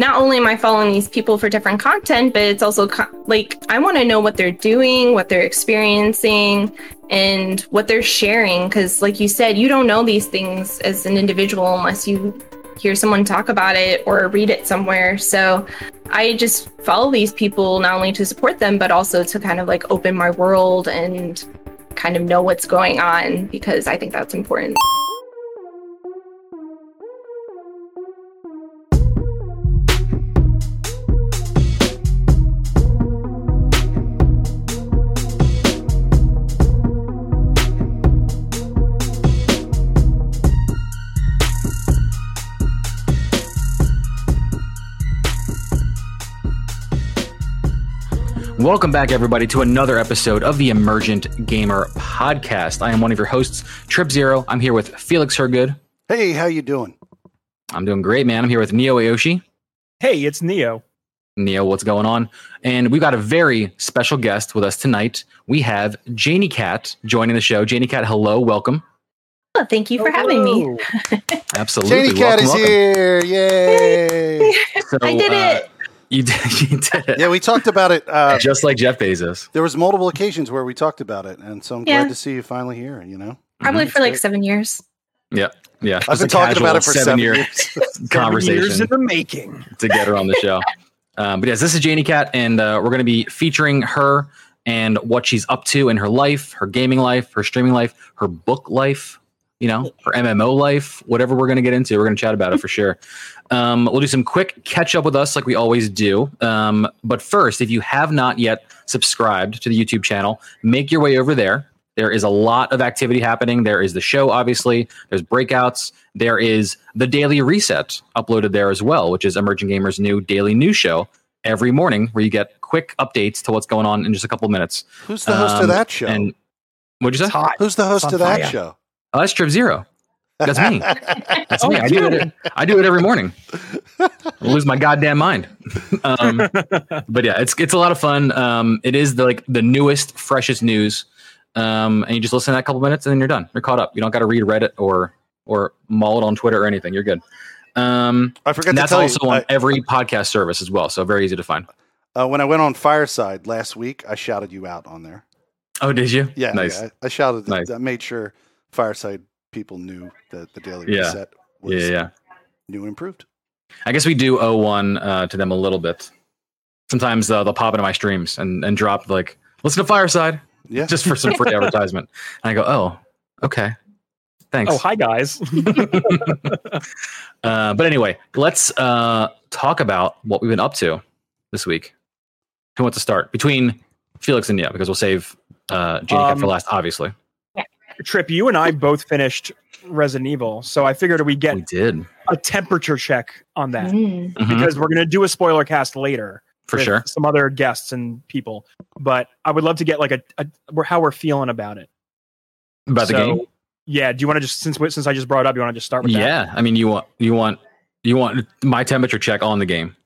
not only am I following these people for different content, but it's also co- like I want to know what they're doing, what they're experiencing, and what they're sharing. Because, like you said, you don't know these things as an individual unless you hear someone talk about it or read it somewhere. So I just follow these people not only to support them, but also to kind of like open my world and kind of know what's going on because I think that's important. Welcome back, everybody, to another episode of the Emergent Gamer Podcast. I am one of your hosts, Trip Zero. I'm here with Felix Hergood. Hey, how you doing? I'm doing great, man. I'm here with Neo Aoshi. Hey, it's Neo. Neo, what's going on? And we've got a very special guest with us tonight. We have Janie Cat joining the show. Janie Cat, hello, welcome. Oh, thank you for having me. Absolutely. Janie Cat is welcome. here. Yay. So, I did uh, it. You did, you did it. yeah, we talked about it. Uh, Just like Jeff Bezos. there was multiple occasions where we talked about it, and so I'm Yeah. glad to see you finally here. You know, Probably Mhm. for like Great. seven years. Yeah. Yeah. I've Just been talking about it for seven, year years. Seven conversation. years in the making. to get her on the show. Um, but yes, this is Janie Cat, and uh, we're going to be featuring her and what she's up to in her life, her gaming life, her streaming life, her book life, you know, her MMO life, whatever we're going to get into. We're going to chat about it for sure. Um, we'll do some quick catch up with us like we always do. Um, but first, if you have not yet subscribed to the YouTube channel, make your way over there. There is a lot of activity happening. There is the show, obviously. There's breakouts. There is the daily reset uploaded there as well, which is Emergent Gamer's new daily news show every morning, where you get quick updates to what's going on in just a couple minutes. Who's the host Um, of that show? And what'd you say? Who's the host of that fire. show? Oh, that's Trip Zero. That's me. That's me. I do it. I do it every morning. I lose my goddamn mind. Um, but yeah, it's it's a lot of fun. Um, it is the like the newest, freshest news. Um, and you just listen to that couple minutes and then you're done. You're caught up. You don't got to read Reddit or or maul it on Twitter or anything. You're good. Um, I forgot and to that's tell also you. on I- every podcast service as well. So very easy to find. uh, when I went on Fireside last week, I shouted you out on there. Oh, did you? Yeah, Nice. yeah, I, I shouted. Nice. I made sure Fireside people knew that the Daily Yeah. Reset was Yeah, yeah. new and improved. I guess we do owe one uh, to them a little bit. Sometimes uh, they'll pop into my streams and, and drop like, listen to Fireside Yeah, just for some free advertisement. And I go, oh, okay. Thanks. Oh, hi guys. uh, but anyway, let's uh, talk about what we've been up to this week. Who wants to start? Between Felix and Nia, because we'll save uh, Janie Cat for Um, last, obviously. Trip, you and I both finished Resident Evil, so I figured we get We did. a temperature check on that Mm. Mhm, because we're going to do a spoiler cast later for with sure. some other guests and people. But I would love to get like a, a how we're feeling about it. About the game? Yeah. Do you want to just since since I just brought it up, you want to just start with that? Yeah. I mean, you want, you want, you want my temperature check on the game.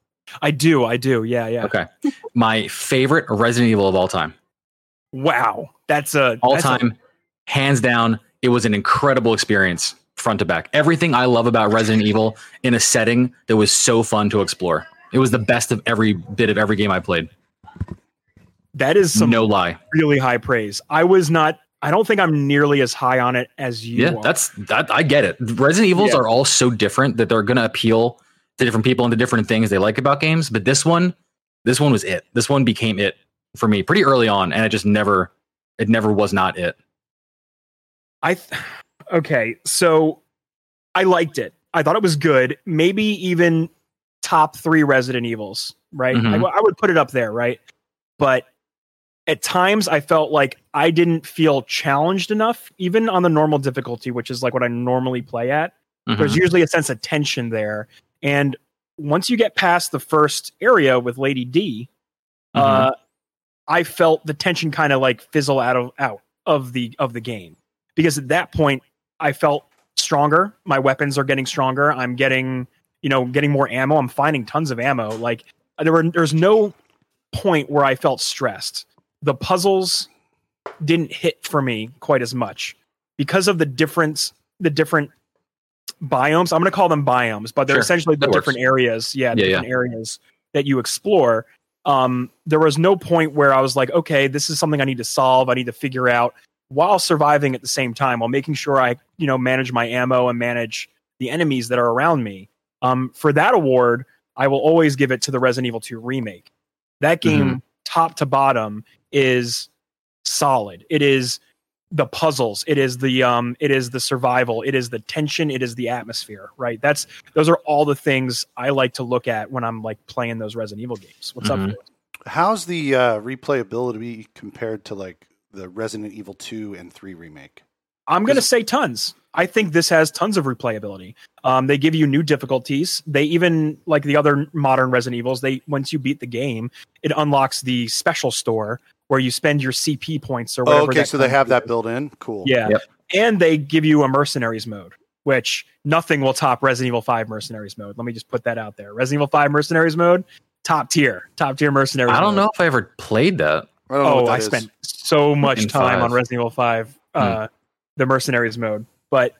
I do. I do. Yeah. Yeah. Okay. my favorite Resident Evil of all time. Wow. That's a all that's a- time, hands down. It was an incredible experience, front to back. Everything I love about Resident Evil in a setting that was so fun to explore. It was the best of every bit of every game I played. that is some no lie. really high praise. I was not. I don't think I'm nearly as high on it as you. Yeah, are. that's that. I get it. Resident Evils Yeah. are all so different that they're going to appeal to different people and to different things they like about games. But this one, this one was it. This one became it for me pretty early on, and it just never, it never was not it. I th- okay, so I liked it. I thought it was good. Maybe even top three Resident Evils, right? Mhm. I w- I would put it up there, right? But at times, I felt like I didn't feel challenged enough, even on the normal difficulty, which is like what I normally play at. Mhm. There's usually a sense of tension there, and once you get past the first area with Lady D, uh, I felt the tension kind of like fizzle out of out of the of the game because at that point I felt stronger. My weapons are getting stronger. I'm getting you know getting more ammo. I'm finding tons of ammo. Like there were there's no point where I felt stressed. The puzzles didn't hit for me quite as much because of the difference the different biomes. I'm going to call them biomes, but they're Sure. essentially the different areas. Yeah, the Yeah, different areas that you explore. Um, there was no point where I was like, okay, this is something I need to solve. I need to figure out while surviving at the same time, while making sure I, you know, manage my ammo and manage the enemies that are around me. Um, for that award, I will always give it to the Resident Evil 2 remake. That game, top to bottom, is solid. It is the puzzles. It is the um. It is the survival. It is the tension. It is the atmosphere. Right. That's those are all the things I like to look at when I'm like playing those Resident Evil games. What's Mhm. up? How's the uh, replayability compared to like the Resident Evil 2 and 3 remake? I'm going to say tons. I think this has tons of replayability. Um, they give you new difficulties. They even like the other modern Resident Evils. They once you beat the game, it unlocks the special store where you spend your CP points or Oh, whatever. okay, that so they have currency that is. built in. Cool. Yeah, Yep. and they give you a mercenaries mode, which nothing will top Resident Evil Five mercenaries mode. Let me just put that out there. Resident Evil Five mercenaries mode, top tier, top tier mercenaries. I don't mode. know if I ever played that. I don't know Oh, I is. spent so much In time five. On Resident Evil Five, uh, the mercenaries mode. But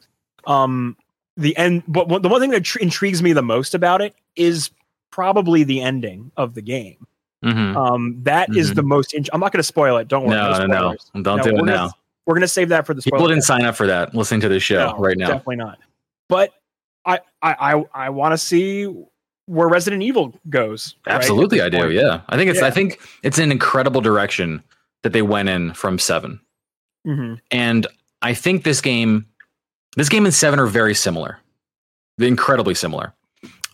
um, the end. But one- the one thing that tr- intrigues me the most about it is probably the ending of the game. hmm Um, that is Mhm. the most. In- I'm not going to spoil it. Don't worry. No, no, no, spoilers. don't No, do we're it gonna- now. We're going to save that for the People spoiler didn't sign up for that. Listening to this show no, right now. Definitely not. But I I I, I want to see where Resident Evil goes. Absolutely, this I do. Yeah, I think it's. Yeah. I think it's an incredible direction that they went in from seven, Mhm. and I think this game, this game and seven are very similar, incredibly similar.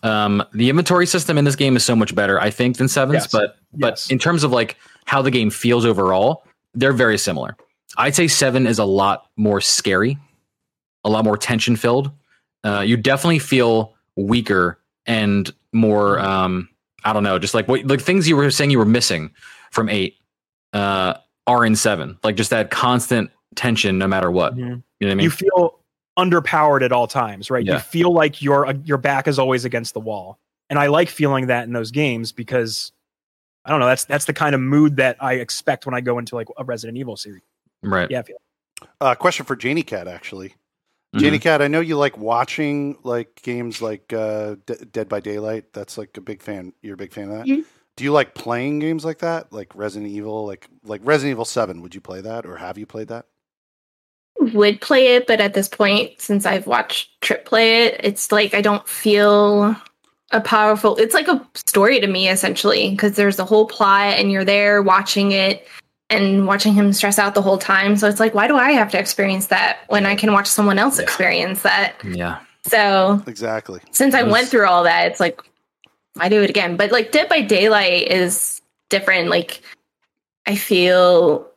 Um, the inventory system in this game is so much better, I think, than seven's. Yes. But but Yes. in terms of like how the game feels overall, they're very similar. I'd say seven is a lot more scary, a lot more tension filled. Uh, you definitely feel weaker and more. Um, I don't know, just like what like things you were saying you were missing from eight uh, are in seven. Like just that constant tension, no matter what. Mhm. You know what I mean? You feel underpowered at all times, right? Yeah. You feel like your uh, your back is always against the wall, and I like feeling that in those games because I don't know. That's that's the kind of mood that I expect when I go into like a Resident Evil series. right. Yeah, I feel Uh, question for Janie Cat, actually. Janie Cat, I know you like watching like games like uh, D- Dead by Daylight. That's like a big fan. You're a big fan of that. Mhm. Do you like playing games like that, like Resident Evil, like like Resident Evil Seven? Would you play that, or have you played that? would play it, but at this point, since I've watched Trip play it, it's like I don't feel a powerful. It's like a story to me essentially because there's a whole plot and you're there watching it and watching him stress out the whole time. So it's like, why do I have to experience that when I can watch someone else Yeah. experience that? Yeah. So Exactly. since I was- went through all that, it's like I do it again. But like Dead by Daylight is different. Like I feel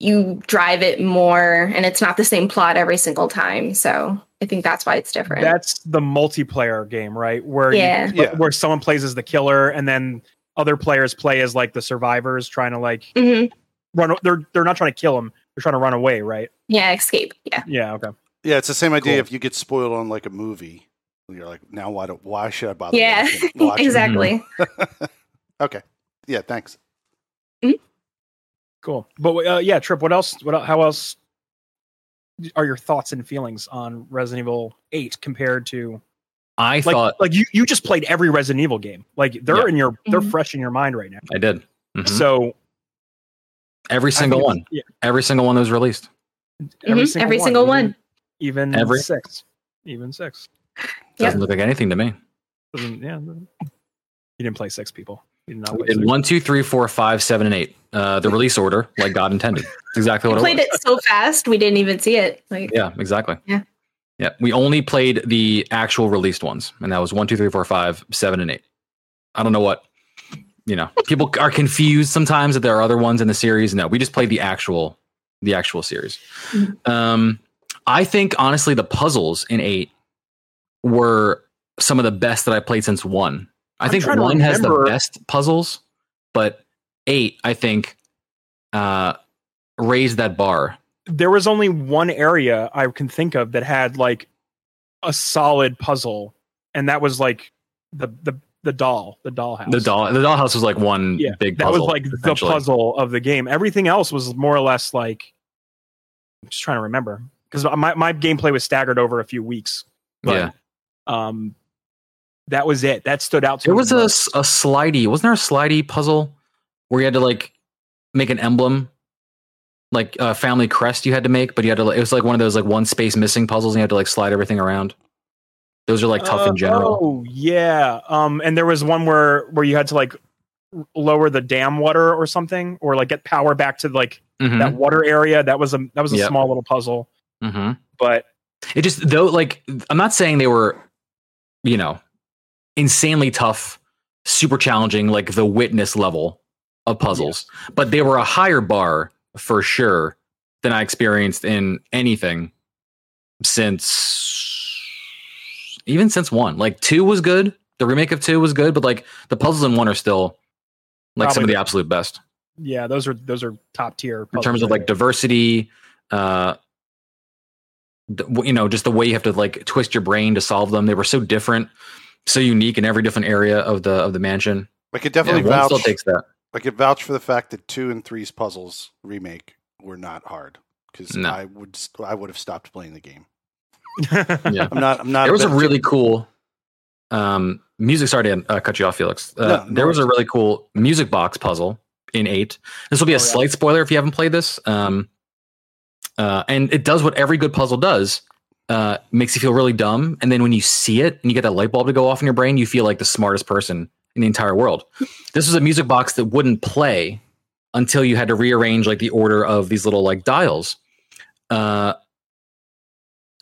you drive it more and it's not the same plot every single time. So I think that's why it's different. that's the multiplayer game, right? Where Yeah. you, Yeah. where someone plays as the killer, and then other players play as like the survivors, trying to like hmm run. They're they're not trying to kill him; they're trying to run away, right? Yeah, escape. Yeah. Yeah. Okay. Yeah, it's the same idea. Cool. If you get spoiled on like a movie, you're like, now why do why should I bother? Yeah, watching- watching? exactly. Okay. Yeah. Thanks. Cool. But uh, yeah, Trip. What else? What how else are your thoughts and feelings on Resident Evil Eight compared to I like thought like you you just played every Resident Evil game? Like they're Yeah. in your they're Mhm. fresh in your mind right now. I did. Mhm. So every single one. Yeah. every single one that was released. Mhm, every single even- one. Even Every- six. Even six. Doesn't look like anything to me. Doesn't, yeah. You didn't play six people. You did not play six. one, two, three, four, five, seven, and eight. Uh, the release order, like God intended. It's exactly We what it played was. it so fast we didn't even see it. Like Yeah, exactly. Yeah. Yeah. We only played the actual released ones, and that was one, two, three, four, five, seven, and eight. I don't know what you know. People are confused sometimes that there are other ones in the series. No, we just played the actual the actual series. Mhm. Um I think honestly the puzzles in eight were some of the best that I played since one. I I'm think one has the best puzzles, but eight, I think, uh raised that bar. there was only one area I can think of that had like a solid puzzle, and that was like the the the doll, the dollhouse. The doll the dollhouse was like one Yeah, big Puzzle, that was like the puzzle of the game. Everything else was more or less like I'm just trying to remember. because my my gameplay was staggered over a few weeks. But, yeah. Um, that was it. That stood out to me. There was a, most. a slidey. Wasn't there a slidey puzzle where you had to like make an emblem, like a family crest you had to make, but you had to. like- It was like one of those like one space missing puzzles, and you had to like slide everything around. Those are like tough Uh, in general. Oh yeah. Um, and there was one where where you had to like lower the dam water or something, or like get power back to like Mhm, that water area. That was a that was a Yep. small little puzzle, mhm. but It just though like I'm not saying they were, you know, insanely tough, super challenging, like the witness level of puzzles, but they were a higher bar for sure than I experienced in anything since even since one. Like two was good. The remake of two was good, but like the puzzles in one are still like some of the the- absolute best yeah, those are those are top tier in terms of like diversity uh you know just the way you have to like twist your brain to solve them they were so different so unique in every different area of the of the mansion I could definitely one vouch. still takes that I could vouch for the fact that two and three's puzzles remake were not hard because No. I would I would have stopped playing the game. Yeah I'm not. I'm not. there was a really cool um music sorry to uh, cut you off felix uh, No, no there was a really cool music box puzzle in eight this will be a Oh, yeah. slight spoiler if you haven't played this um uh and it does what every good puzzle does uh makes you feel really dumb and then when you see it and you get that light bulb to go off in your brain you feel like the smartest person in the entire world this was a music box that wouldn't play until you had to rearrange like the order of these little like dials uh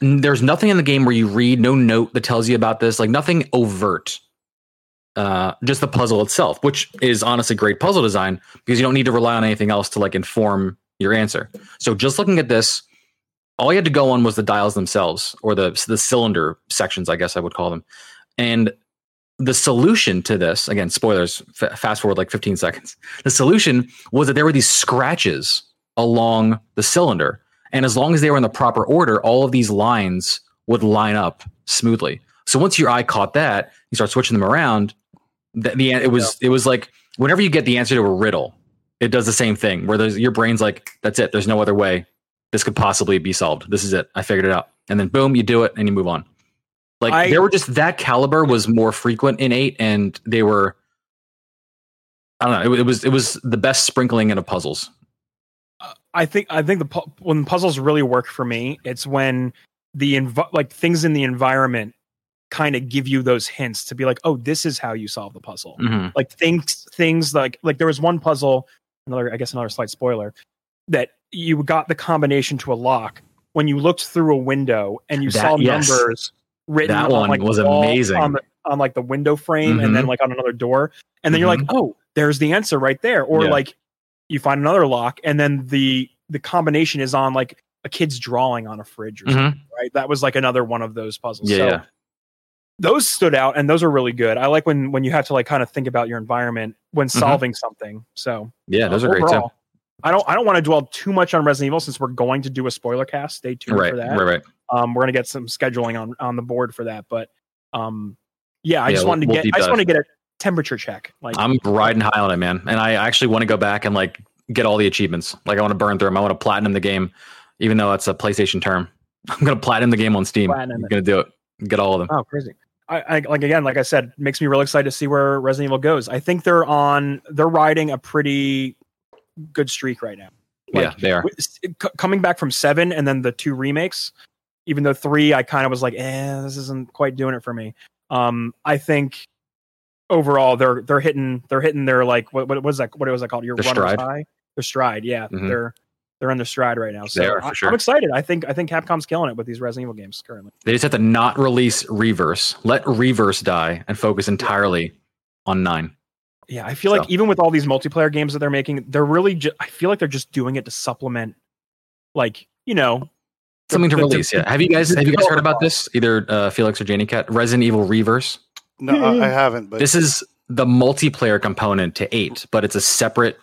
there's nothing in the game where you read no note that tells you about this like nothing overt uh just the puzzle itself which is honestly great puzzle design because you don't need to rely on anything else to like inform your answer. So just looking at this all you had to go on was the dials themselves or the the cylinder sections i guess i would call them. And the solution to this again spoilers f- fast forward like 15 seconds. The solution was that there were these scratches along the cylinder and as long as they were in the proper order all of these lines would line up smoothly. So once your eye caught that you start switching them around the, the it was it was like whenever you get the answer to a riddle it does the same thing where there's your brain's like that's it. There's no other way. This could possibly be solved. This is it. I figured it out. And then boom you do it and you move on. Like I- there were just that caliber was more frequent in eight and they were i don't know it, it was it was the best sprinkling in of puzzles I think I think the pu- when puzzles really work for me, it's when the env- like things in the environment kind of give you those hints to be like, oh, this is how you solve the puzzle. Mhm. Like things things like like there was one puzzle, another I guess another slight spoiler, that you got the combination to a lock when you looked through a window and you That- saw yes. numbers written That on one like was the amazing. on, the, on like the window frame and Mhm. then like on another door and then you're like oh there's the answer right there or Yeah. like you find another lock and then the the combination is on like a kid's drawing on a fridge or something Mhm. right that was like another one of those puzzles Yeah, so yeah. those stood out and those are really good i like when when you have to like kind of think about your environment when Mhm. solving something so yeah those uh, are great too I don't. I don't want to dwell too much on Resident Evil since we're going to do a spoiler cast. Stay tuned right for that. right right Um, we're gonna get some scheduling on on the board for that. But um, yeah, I Yeah, just we'll- wanted to we'll get. I just want to get a temperature check. Like, I'm riding high on it, man. And I actually want to go back and like get all the achievements. Like I want to burn through them. I want to platinum the game, even though it's a PlayStation term. I'm gonna platinum the game on Steam. Platinum I'm gonna do it. Get all of them. oh, crazy. I, I like again, like I said, makes me real excited to see where Resident Evil goes. I think they're on. They're riding a pretty good streak right now. yeah, they are. C- coming back from seven and then the two remakes even though three i kind of was like eh this isn't quite doing it for me um i think overall they're they're hitting they're hitting their like what what was that what was that called your Their runner's stride. high their stride yeah Mhm. they're they're in their stride right now so They are, for I, sure. i'm excited i think i think capcom's killing it with these resident evil games currently They just have to not release Reverse. Let Reverse die and focus entirely on nine. yeah i feel like even with all these multiplayer games that they're making they're really ju- i feel like they're just doing it to supplement like you know Something to the- the- release. Yeah. Have you guys have you guys heard about this? Either uh, Felix or Janie Cat. Resident Evil Reverse. No, I, haven't. But This is the multiplayer component to eight, but it's a separate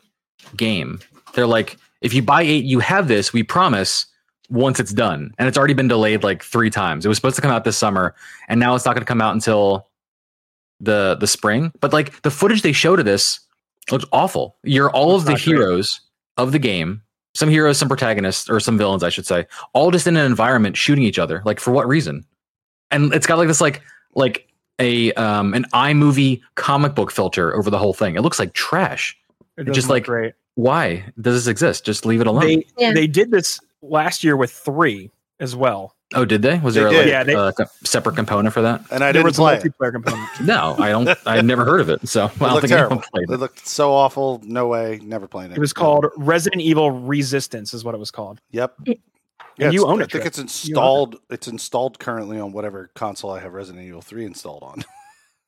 game. They're like, if you buy eight, you have this. We promise. Once it's done, and it's already been delayed like three times. It was supposed to come out this summer, and now it's not going to come out until the the spring. But like the footage they showed of this looks awful. You're all It's of the not great. heroes of the game some heroes, some protagonists, or some villains, I should say, all just in an environment shooting each other. Like for what reason? And it's got like this like like a um an iMovie comic book filter over the whole thing. It looks like trash. It just look like- great. Why does this exist? Just leave it alone. They Yeah. they did this last year with three as well. oh, did they? Was They there did. like Yeah, they- a separate component for that? And I there didn't was a play it. multiplayer component. No, I don't. I never heard of it, so I It don't looked think terrible. anyone played It it. looked so awful. No way. Never playing it. It was called Resident Evil Resistance, is what it was called. Yep. And Yeah, you own it. I think it's installed. It's installed currently on whatever console I have Resident Evil Three installed on.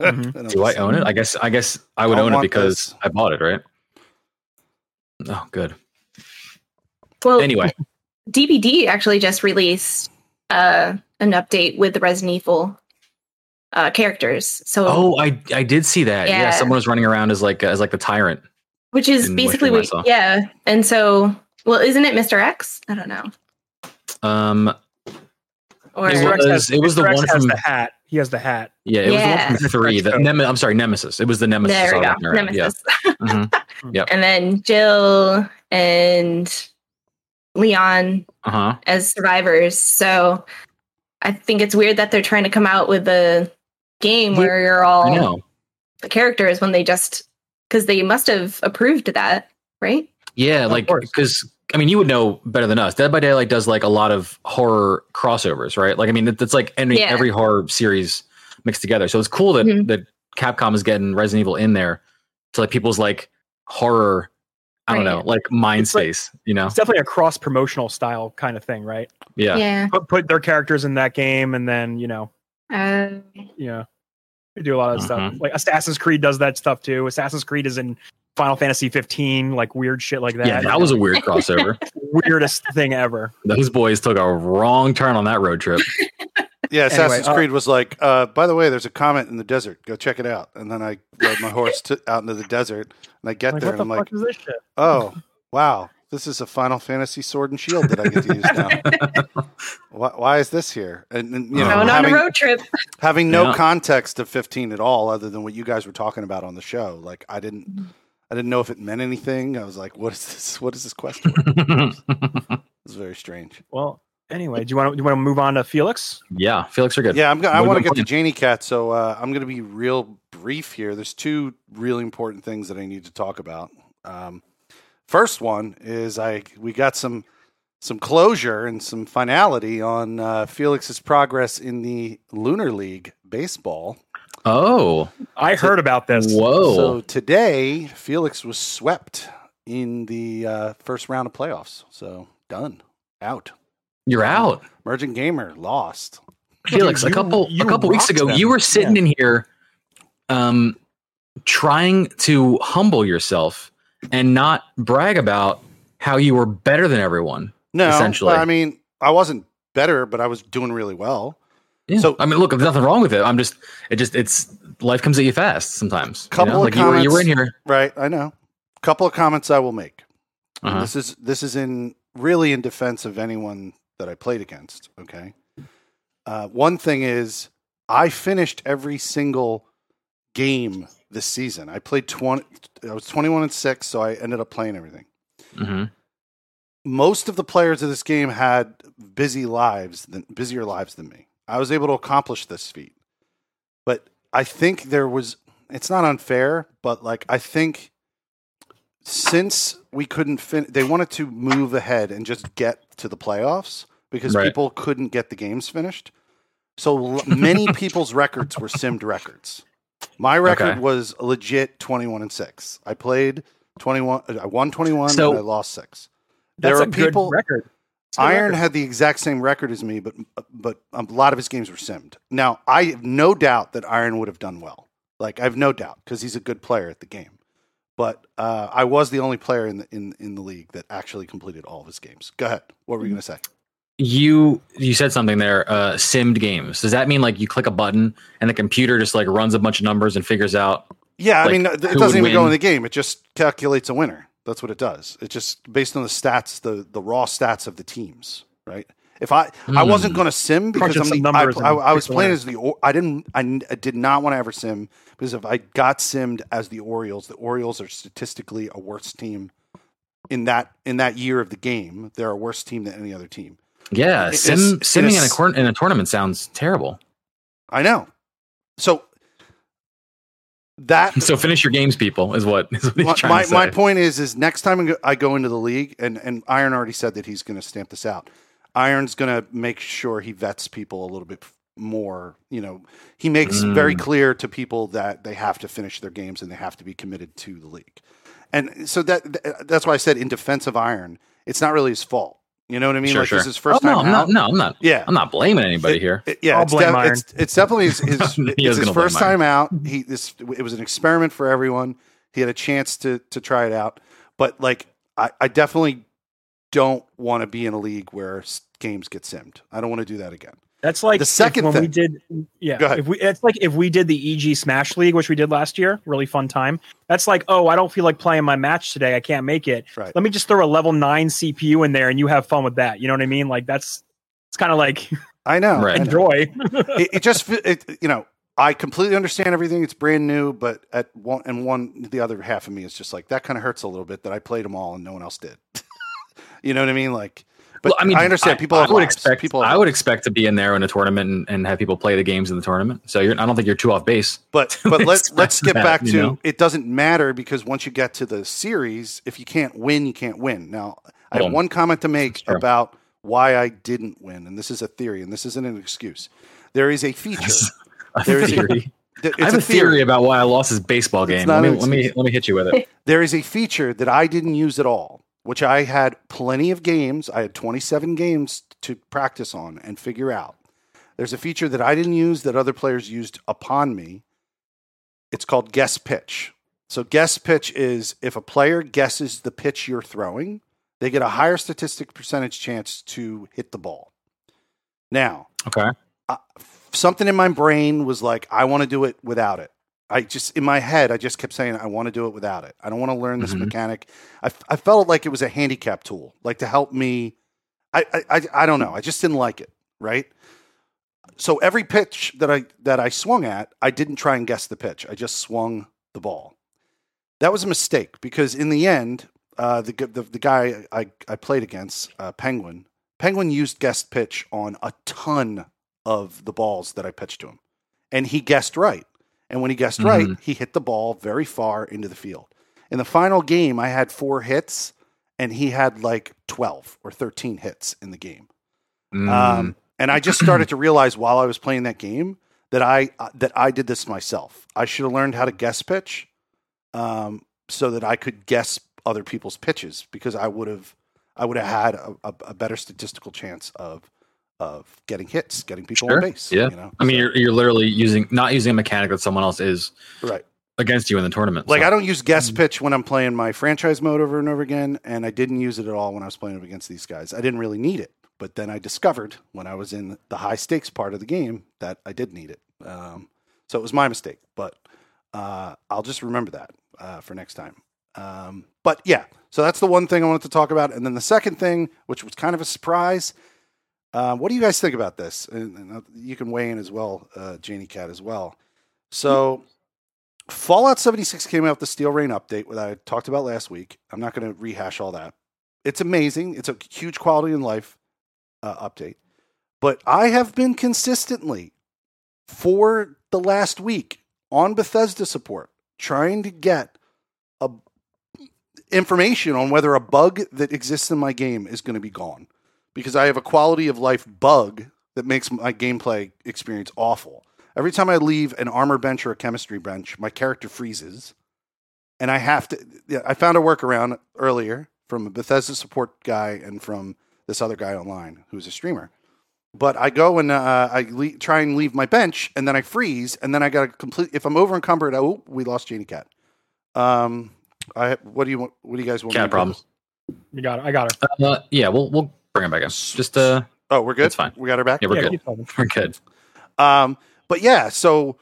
Mhm. Do I own it? I guess. I guess I would I own it because this. I bought it, right? Oh, good. Well, Anyway, DBD actually just released uh, an update with the Resident Evil uh, characters. So, oh, I I did see that. Yeah, Yeah. someone was running around as like as like the tyrant. which is basically what, yeah. And so, well, isn't it Mr. X? I don't know. Um, Or It Mr. Was- has- it was the Mr. One from- the hat. He has the hat. yeah, it was the one from three. The Correct. Nem- I'm sorry, Nemesis. It was the Nemesis. there we go, running around. Nemesis. Yeah. Mhm. and then Jill and Leon Uh huh. as survivors. So I think it's weird that they're trying to come out with a game Yeah, where you're I all know. the characters when they just because they must have approved that, right? Yeah, Of like because I mean, you would know better than us. Dead by Daylight does like a lot of horror crossovers, right? Like, I mean, it- it's like every, Yeah. every horror series mixed together. So it's cool that Mhm. that Capcom is getting Resident Evil in there to like people's like horror. I don't Right. know, like mind It's like- space. you know? It's definitely a cross promotional style kind of thing, right? Yeah. Yeah. Put put their characters in that game, and then you know, Uh, you know, they do a lot of stuff. Mhm. Like Assassin's Creed does that stuff too. Assassin's Creed is in Final Fantasy 15, like weird shit like that. Yeah, that was a weird crossover. weirdest thing ever. Those boys took a wrong turn on that road trip. Yeah, Assassin's uh, Creed was like, uh, by the way, there's a comet in the desert. Go check it out. And then I rode my horse to, out into the desert, and I get Like, there, what and the I'm like, is this shit? oh, wow, this is a Final Fantasy Sword and Shield that I get to use now. why, why is this here? And, and you know, Uh-huh. on having, a road trip. having no Yeah. context of 15 at all, other than what you guys were talking about on the show. Like, I didn't, I didn't know if it meant anything. I was like, what is this? What is this question? It was very strange. Well, anyway, do you want to do you want to move on to Felix? yeah, Felix are good. Yeah, I'm gonna, I want to get to? Janie Cat, so uh, I'm going to be real brief here. There's two really important things that I need to talk about. Um, first one is I we got some some closure and some finality on uh, Felix's progress in the Lunar League baseball. Oh, I heard about this. whoa. So today, Felix was swept in the uh, first round of playoffs. So done, out. You're out. Emergent Gamer lost. Felix, a couple a couple weeks ago, them. you were sitting in here, um, trying to humble yourself and not brag about how you were better than everyone. No, Essentially. well, I mean, I wasn't better, but I was doing really well. Yeah. So- I mean, look, there's nothing wrong with it. I'm just, it just, it's life comes at you fast sometimes. you Couple know? of like you were, you were in here. Right, I know. Couple of comments I will make. Uh-huh. This is this is in really in defense of anyone that I played against. Okay. Uh, one thing is, I finished every single game this season. I played twenty. I was twenty-one and six, so I ended up playing everything. Mhm. Most of the players of this game had busy lives than busier lives than me. I was able to accomplish this feat, but I think there was. It's not unfair, but like I think since we couldn't fin, they wanted to move ahead and just get to the playoffs because Right. people couldn't get the games finished. So l- many people's records were simmed records. My record Okay. was legit 21 and 6. I played 21 uh, I won 21 So- and I lost 6. That's there a are people good record. It's Iron record. had the exact same record as me, but but a lot of his games were simmed. Now I have no doubt that Iron would have done well. Like I have no doubt because he's a good player at the game. But uh, I was the only player in the in in the league that actually completed all of his games. Go ahead. What were you going to say? You, you said something there, uh, simmed games. Does that mean like you click a button and the computer just like runs a bunch of numbers and figures out? Yeah, I mean it doesn't would even go in the game. It just calculates a winner. That's what it does. It's just based on the stats, the the raw stats of the teams, right? If I I Hmm. wasn't going to sim because I'm the, I, I, I was playing as the I didn't I did not want to ever sim because if I got simmed as the Orioles, the Orioles are statistically a worse team in that in that year of the game. They're a worse team than any other team. Yeah, sim, simming in a, in a tournament sounds terrible. I know. So that So finish your games, people. Is what is what he's my, trying my, to say. my point is is next time I go- into the league and and Iron already said that he's going to stamp this out. Iron's going to make sure he vets people a little bit more. You know, he makes Mm. very clear to people that they have to finish their games and they have to be committed to the league. And so that that's why I said in defense of Iron, it's not really his fault. You know what I mean? Sure, like sure. this is his first oh, no, time I'm out. not, no, I'm not. Yeah, I'm not blaming anybody It- here. it- yeah, I'll it's, blame def- Iron. it's, it's definitely his, his, He it's his gonna first Iron. time out. He this it was an experiment for everyone. He had a chance to to try it out, but like I, I definitely don't want to be in a league where games get simmed. I don't want to do that again. That's like The second when we did yeah. Go ahead. If we it's like if we did the EG Smash League, which we did last year, really fun time. That's like, oh, I don't feel like playing my match today. I can't make it. Right. Let me just throw a level nine CPU in there and you have fun with that. You know what I mean? Like that's it's kind of like I know. Right. I know. enjoy. it, it just it, you know I completely understand everything. It's brand new, but at one and one the other half of me is just like that kind of hurts a little bit that I played them all and no one else did. you know what I mean? Like, but well, I mean, I understand people. I, have would lives. expect. people. I would lives. expect to be in there in a tournament and, and have people play the games in the tournament. So you're, I don't think you're too off base. But but let's let's get that, back you to know? it doesn't matter because once you get to the series, if you can't win, you can't win. Now, I have one comment to make about why I didn't win, and this is a theory, and this isn't an excuse. There is a feature. A There is a- theory. Th- I have a theory about why I lost his baseball game. Let me let me let me hit you with it. There is a feature that I didn't use at all, which I had plenty of games. I had 27 games to practice on and figure out. There's a feature that I didn't use that other players used upon me. It's called guess pitch. So, guess pitch is if a player guesses the pitch you're throwing, they get a higher statistic percentage chance to hit the ball. Now, Okay. uh, something in my brain was like, I want to do it without it. I just in my head, I just kept saying, I want to do it without it. I don't want to learn this Mhm. mechanic. I, I felt like it was a handicap tool, like to help me. I, I I I don't know. I just didn't like it. Right. So every pitch that I that I swung at, I didn't try and guess the pitch. I just swung the ball. That was a mistake because in the end, uh, the, the the guy I I played against, uh, Penguin, Penguin used guess pitch on a ton of the balls that I pitched to him. And he guessed right. And when he guessed right, he hit the ball very far into the field. In the final game, I had four hits, and he had like 12 or 13 hits in the game. Mm, Um, and I just started to realize while I was playing that game that I uh, that I did this myself. I should have learned how to guess pitch, um, so that I could guess other people's pitches because I would have I would have had a, a, a better statistical chance of of getting hits, getting people Sure. on base. Yeah. you know. I mean, So- you're you're literally using not using a mechanic that someone else is right. against you in the tournament. Like so. I don't use guess Mm. pitch when I'm playing my franchise mode over and over again, and I didn't use it at all when I was playing against these guys. I didn't really need it, but then I discovered when I was in the high stakes part of the game that I did need it. Um, so it was my mistake, but uh, I'll just remember that uh, for next time. Um, but yeah, so that's the one thing I wanted to talk about, and then the second thing, which was kind of a surprise. Uh, what do you guys think about this? And, and you can weigh in as well, uh, Janie Cat as well. So. Fallout 76 came out with the Steel Reign update that I talked about last week. I'm not going to rehash all that. It's amazing. It's a huge quality in life uh, update. But I have been consistently for the last week on Bethesda support trying to get a information on whether a bug that exists in my game is going to be gone because I have a quality of life bug that makes my gameplay experience awful. Every time I leave an armor bench or a chemistry bench, my character freezes. And I have to, yeah, I found a workaround earlier from a Bethesda support guy and from this other guy online who's a streamer. But I go and uh, I le- try and leave my bench, and then I freeze, and then I got to complete. If I'm over encumbered, oh, we lost Janie Cat. Um, I what do you want? What do you guys want? cat to problems. You got it. I got her. Uh, yeah, we'll we'll bring it back in. Just uh, Oh, we're good. It's fine. We got her back. yeah, we're yeah, good. We're good. Um, but yeah, so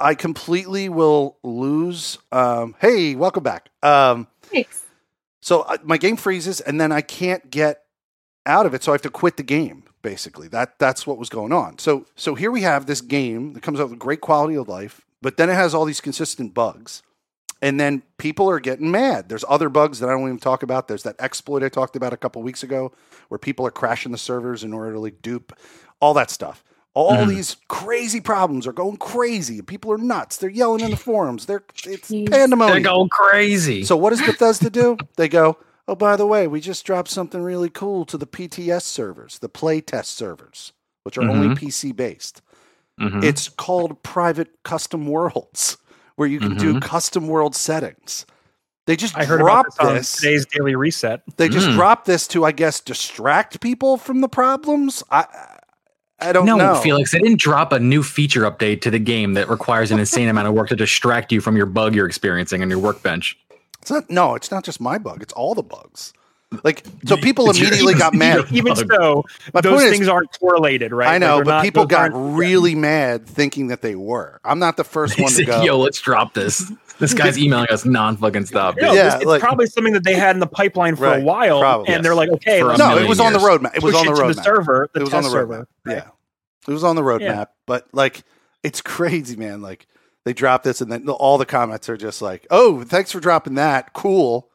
I completely will lose. Um, hey, welcome back. Um, Thanks. so I, my game freezes, and then I can't get out of it, so I have to quit the game. Basically, that that's what was going on. So so here we have this game that comes out with great quality of life, but then it has all these consistent bugs, And then people are getting mad. There's other bugs that I don't even talk about. There's that exploit I talked about a couple weeks ago where people are crashing the servers in order to like dupe all that stuff. All Mhm. these crazy problems are going crazy. People are nuts. They're yelling in the forums. They're it's Jeez. They're going crazy. So what does Bethesda do? They go, oh, by the way, we just dropped something really cool to the PTS servers, the playtest servers, which are only PC based. Mhm. It's called private custom worlds, where you can do custom world settings. They just I heard about dropped this on this. today's daily reset. They just Mm. dropped this to, I guess, distract people from the problems. I, I don't know. no, know. Felix, they didn't drop a new feature update to the game that requires an insane amount of work to distract you from your bug you're experiencing on your workbench. It's not, no, it's not just my bug. It's all the bugs. Like, so people immediately got mad. Even Bug. so, My those point is- things aren't correlated, right? I know, Like, but not- people got aren't- really mad thinking that they were. I'm not the first one to said, go. Yo, let's drop this. This guy's emailing us non fucking stop. No, Yeah, this- it's like- probably something that they had in the pipeline for Right, a while, probably, and they're like, okay, For no, it million was on the roadmap. It was push on the roadmap. the server, the it was on test the server. roadmap. Yeah, it was on the roadmap. Yeah. But like, it's crazy, man. Like, they dropped this, and then all the comments are just like, "Oh, thanks for dropping that. Cool.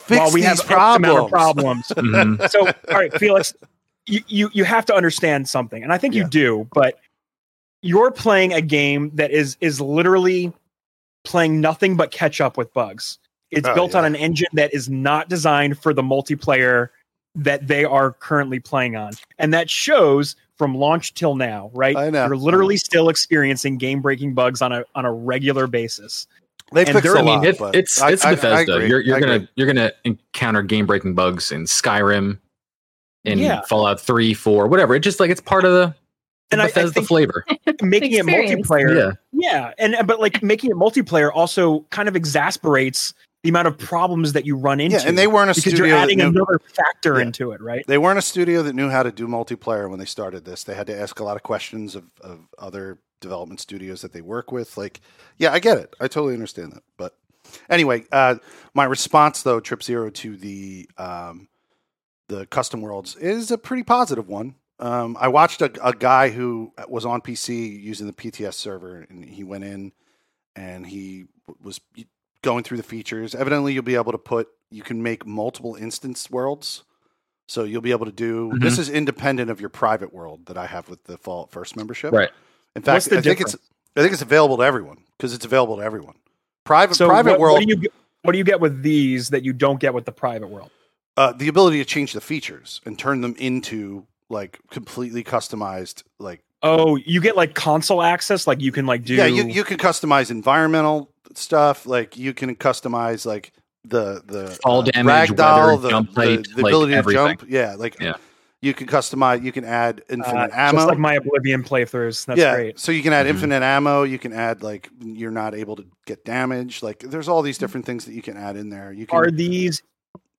Fix While we these have X problems." amount of problems. Mhm. so, all right, Felix, you, you you have to understand something, and I think you do, but you're playing a game that is is literally playing nothing but catch up with bugs. It's Oh, built on an engine that is not designed for the multiplayer that they are currently playing on, and that shows from launch till now. Right? I know. You're literally still experiencing game breaking bugs on a on a regular basis. They And fixed they're- a I mean, lot. It- but it's I- it's I- I Bethesda. agree. you're you're gonna you're gonna encounter game breaking bugs in Skyrim, in Yeah. Fallout Three, Four, whatever. It's just like it's part of the, the And I- I Bethesda think- flavor. Making it multiplayer, Yeah, Yeah, and but like making it multiplayer also kind of exasperates the amount of problems that you run into. Yeah, and they weren't a because studio. you're adding knew- another factor Yeah. into it, right? They weren't a studio that knew how to do multiplayer when they started this. They had to ask a lot of questions of, of other development studios that they work with. Like, yeah, I get it. I totally understand that. But anyway, uh, my response though, Trip Zero to the um, the custom worlds is a pretty positive one. Um, I watched a, a guy who was on PC using the PTS server, and he went in and he was going through the features. Evidently, you'll be able to put you can make multiple instance worlds. So you'll be able to do Mhm. this is independent of your private world that I have with the Fallout First membership. right. In fact, What's the I think it's? I think it's available to everyone because it's available to everyone. Private So private what, world, what do you get, what do you get with these that you don't get with the private world? uh, the ability to change the features and turn them into like completely customized. Like Oh, you get like console access, like you can like do. yeah, you you can customize environmental stuff. Like you can customize like the the Fall uh, damage, ragdoll, weather, the, jump the, height, the like ability to jump. Yeah, like Yeah. You can customize. You can add uh, infinite ammo. just like my Oblivion playthroughs. That's yeah, great. so you can add Mhm. infinite ammo. You can add like you're not able to get damage. Like there's all these different things that you can add in there. You can. Are these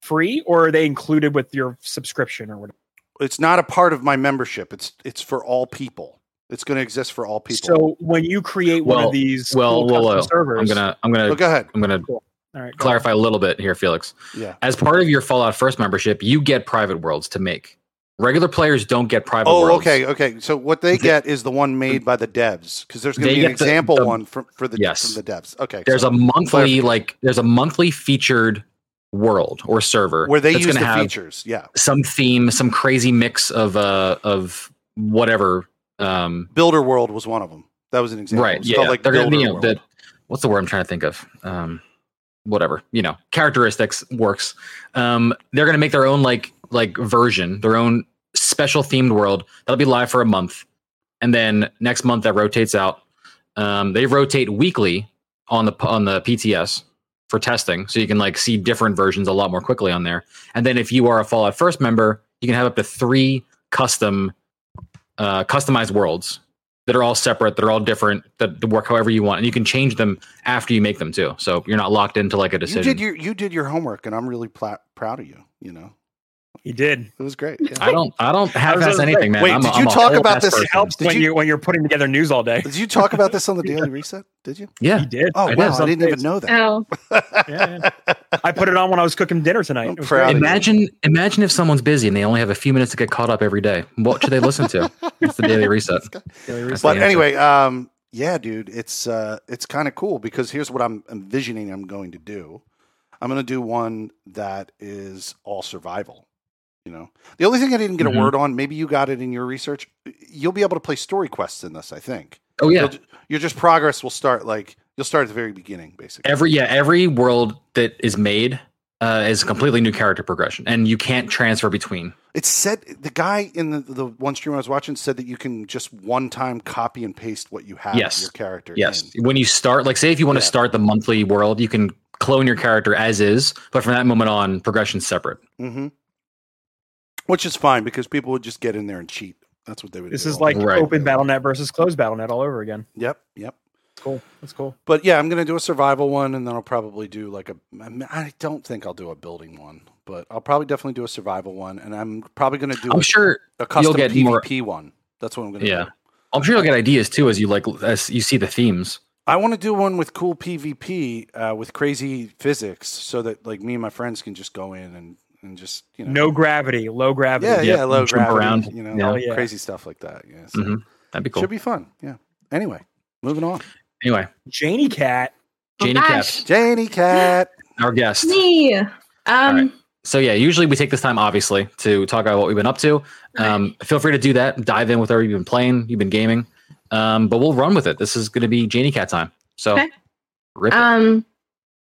free or are they included with your subscription or whatever? it's not a part of my membership. It's it's for all people. It's going to exist for all people. So when you create one of these well, cool well, custom well, servers, I'm gonna I'm gonna oh, go ahead. I'm gonna all right, go clarify a little bit here, Felix. Yeah. As part of your Fallout First membership, you get private worlds to make. Regular players don't get private Oh, worlds. okay, okay. So what they get is the one made by the devs because there's going to be an get the- example the- one from for the Yes. from the devs. Okay, There's so a monthly like there's a monthly featured world or server where they that's use the have features. Yeah, some theme, some crazy mix of uh of whatever. Um, Builder World was one of them. That was an example. right? Yeah, like they're gonna you know the what's the word I'm trying to think of? Um, whatever you know, characteristics works. Um, they're gonna make their own like like version, their own special themed world that'll be live for a month, and then next month that rotates out. Um, they rotate weekly on the on the PTS for testing, so you can like see different versions a lot more quickly on there. And then if you are a Fallout First member, you can have up to three custom uh, customized worlds that are all separate, that are all different, that work however you want, and you can change them after you make them too. So you're not locked into like a you decision. did your you did your homework, and I'm really pla- proud of you. You know, He did. it was great. Yeah. I don't. I don't I half was ass gonna say, anything, man. wait, I'm a- did you I'm talk about this- person. It helps Did when you- you, when you're putting together news all day. Did you talk about this on the Daily Reset? Did you? Yeah, He did. Oh I wow, did. I didn't even know that. Oh, Yeah, yeah. I put it on when I was cooking dinner tonight. I'm proud great. of you. Imagine, imagine if someone's busy and they only have a few minutes to get caught up every day. What should they listen to? It's the Daily Reset. Daily Reset. But anyway, um, yeah, dude, it's uh, it's kind of cool because here's what I'm envisioning I'm going to do. I'm going to do one that is all survival. You know, the only thing I didn't get Mhm. a word on, maybe you got it in your research. You'll be able to play story quests in this. I think. Oh yeah. You'll your just progress will start like you'll start at the very beginning, basically. Every yeah, every world that is made uh, is a completely new character progression, and you can't transfer between. It said the guy in the, the one stream I was watching said that you can just one time copy and paste what you have Yes. your character. Yes, in. when you start, like say if you want to start the monthly world, you can clone your character as is, but from that moment on, progression's separate. hmm Which is fine because people would just get in there and cheat. That's what they would do. This do. is like Right. open BattleNet versus closed BattleNet all over again. Yep, yep. Cool. That's cool. But yeah, I'm going to do a survival one, and then I'll probably do like a. I mean, I don't think I'll do a building one, but I'll probably definitely do a survival one, and I'm probably going to do I'm a, sure. a custom get PvP more- one. That's what I'm going to Yeah. do. I'm sure you'll get ideas too as you like as you see the themes. I want to do one with cool PvP uh, with crazy physics, so that like me and my friends can just go in and and just you know No gravity, low gravity. yeah yeah yeah, low gravity around. you know Yeah. Yeah. crazy stuff like that. Yeah, so Mhm. That'd be cool. should be fun. Yeah. Anyway, moving on. Anyway, Janie Cat. Oh, Janie Cat, gosh. Janie Cat. our guest. Me. Um, right. So yeah, usually we take this time obviously to talk about what we've been up to. Um, feel free to do that. Dive in with whatever you've been playing, you've been gaming. Um, but we'll run with it. This is going to be Janie Cat time. So Okay. rip it. Um,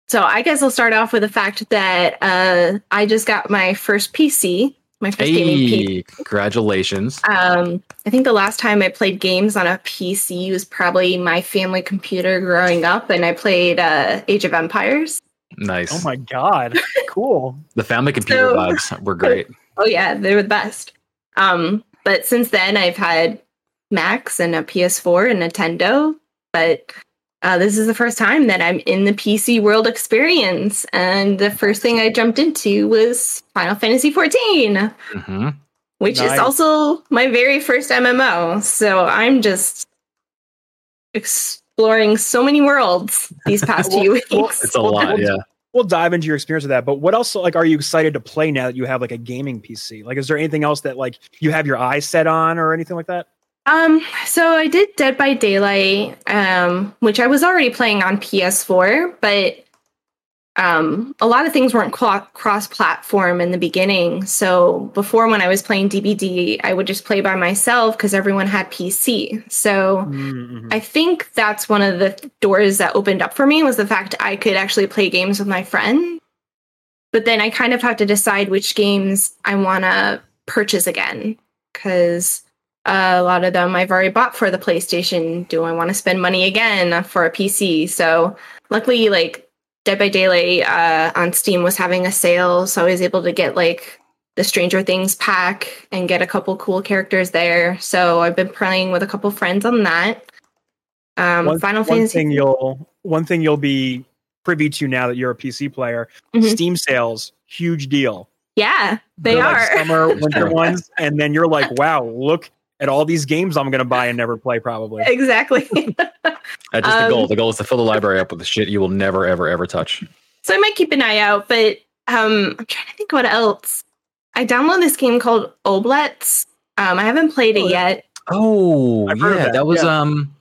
so I guess I'll start off with the fact that uh, I just got my first PC, my first gaming PC. Congratulations! Um, I think the last time I played games on a PC was probably my family computer growing up, and I played uh, Age of Empires. Nice. Oh my god. cool. the family computer So- vibes were great. Oh yeah, they were the best. Um, but since then, I've had Macs and a PS4 and Nintendo. But uh, this is the first time that I'm in the PC world experience, and the first thing I jumped into was Final Fantasy XIV, hmm which Nice. is also my very first MMO. So I'm just exploring so many worlds these past few Well, well, weeks. It's a Well, lot. well, Yeah. We'll dive into your experience with that. But what else like are you excited to play now that you have like a gaming PC? Like is there anything else that like you have your eyes set on or anything like that? Um, so I did Dead by Daylight, um, which I was already playing on PS4, but um, a lot of things weren't clo- cross-platform in the beginning. So before, when I was playing DBD, I would just play by myself because everyone had PC. So Mm-hmm. I think that's one of the doors that opened up for me was the fact I could actually play games with my friend. But then I kind of have to decide which games I want to purchase again because uh, a lot of them I've already bought for the PlayStation. Do I want to spend money again for a PC? So luckily, like Dead by Daylight uh, on Steam was having a sale, so I was able to get like the Stranger Things pack and get a couple cool characters there. So I've been playing with a couple friends on that. Um, one, Final one Fantasy. thing you'll one thing you'll be privy to now that you're a PC player, Mhm. Steam sales, huge deal. yeah, they They're are. like summer, winter ones, and then you're like, wow, look at all these games I'm gonna buy and never play probably. exactly. That's just the Um, goal. The goal is to fill the library up with the shit you will never, ever, ever touch. so I might keep an eye out, but um, I'm trying to think what else. I downloaded this game called Ooblets. Um, I haven't played Oh, it yeah. yet. Oh, I've yeah, that, that, was yeah. um.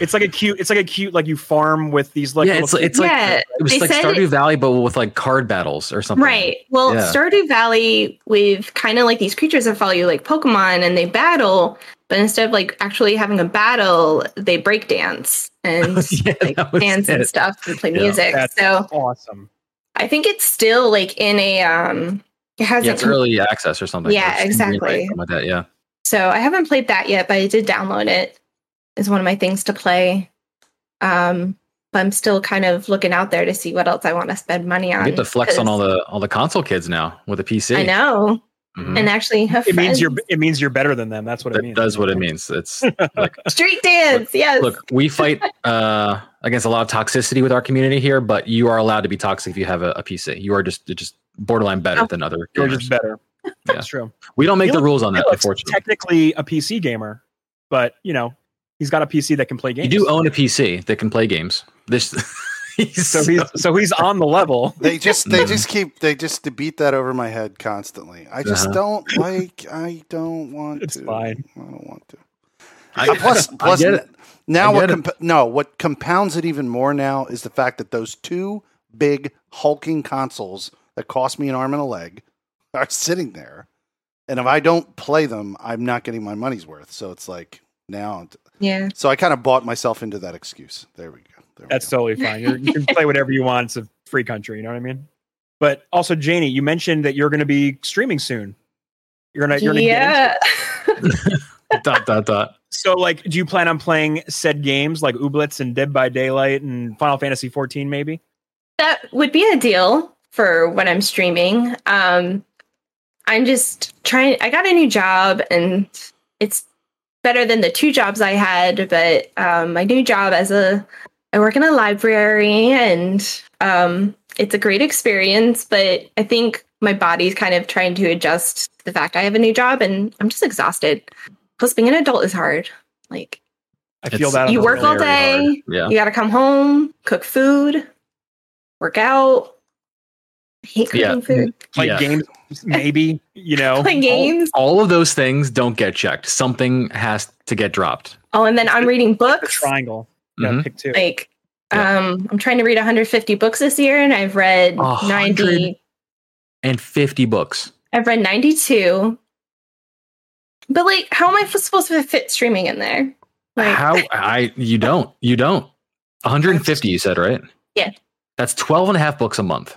It's like a cute it's like a cute like you farm with these like yeah, little it's it's like Yeah, it was like Stardew it- Valley, but with like card battles or something. Right. Well, Yeah. Stardew Valley with kind of like these creatures that follow you, like Pokemon, and they battle. But instead of like actually having a battle, they break dance and Yeah, like that was dance and stuff and play Yeah. music. That's so awesome. I think it's still like in a um. It Yeah, hasn't it's early access or something. Yeah, exactly. Something like that. Yeah. So I haven't played that yet, but I did download it. Is one of my things to play. Um, but I'm still kind of looking out there to see what else I want to spend money on. You get to flex on all the all the console kids now with a PC. I know, Mhm. and actually, have It means you're it means you're better than them. That's what it That means. does what it means. It's like street dance. Yes. look, we fight uh, against a lot of toxicity with our community here, but you are allowed to be toxic if you have a, a PC. You are just just borderline better Oh. than other You're gamers. just better. That's true. we don't make the Felix- rules on that, Felix unfortunately. technically a PC gamer, but you know, he's got a PC that can play games. You do own a PC that can play games. This he's so he's so he's on the level. They just they just keep they just beat that over my head constantly. I just Uh-huh. don't like. I don't want It's to. fine. I don't want to. I, Uh, plus, I plus get it. now I what get it. comp- no what compounds it even more now is the fact that those two big hulking consoles that cost me an arm and a leg are sitting there, and if I don't play them, I'm not getting my money's worth. So it's like now, Yeah. so I kind of bought myself into that excuse. There we go. There we That's go. totally fine. You're, you can play whatever you want. It's a free country. You know what I mean? But also, Janie, you mentioned that you're going to be streaming soon. You're gonna, you're gonna get yeah. dot dot dot. So, like, do you plan on playing said games like Ooblets and Dead by Daylight and Final Fantasy 14, maybe? that would be a deal for when I'm streaming. Um, I'm just trying. I got a new job, and it's better than the two jobs I had. But um, my new job as a, I work in a library, and um, it's a great experience. But I think my body's kind of trying to adjust to the fact I have a new job, and I'm just exhausted. Plus, being an adult is hard. Like I feel that. you work real- all day. Yeah. You got to come home, cook food, work out. I hate cooking Yeah. food. play Yeah. games, maybe. You know, Play games. All of those things don't get checked. Something has to get dropped. Oh, and then I'm reading A books. triangle. You gotta Mhm. pick two. Like, Yeah. um, I'm trying to read 150 books this year, and I've read 90. And 50 books. I've read 92. But like, how am I supposed to fit streaming in there? Like, How I you don't. You don't. 150 you said, right? Yeah. That's 12 and a half books a month.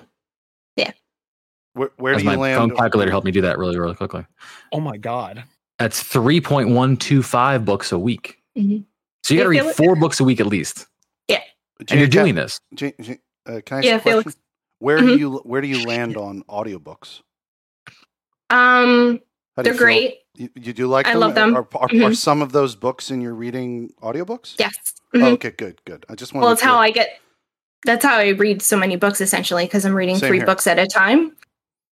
Where, where As do you my phone calculator helped me do that really, really quickly. Oh my god. That's 3.125 books a week. Mhm. So you got to read Felix- four books a week at least. Yeah. And you're doing this. Jane, Jane, uh, can I ask Yeah, you a Felix. Where do Mhm. you where do you land on audiobooks? um, they're feel? great. You, you do like I them? love them. Are, are, are Mhm. some of those books in your reading audiobooks? Yes. Oh, Mhm. okay, good, good. I just want. To. Well, it's how I get. That's how I read so many books essentially because I'm reading Same three here. books at a time.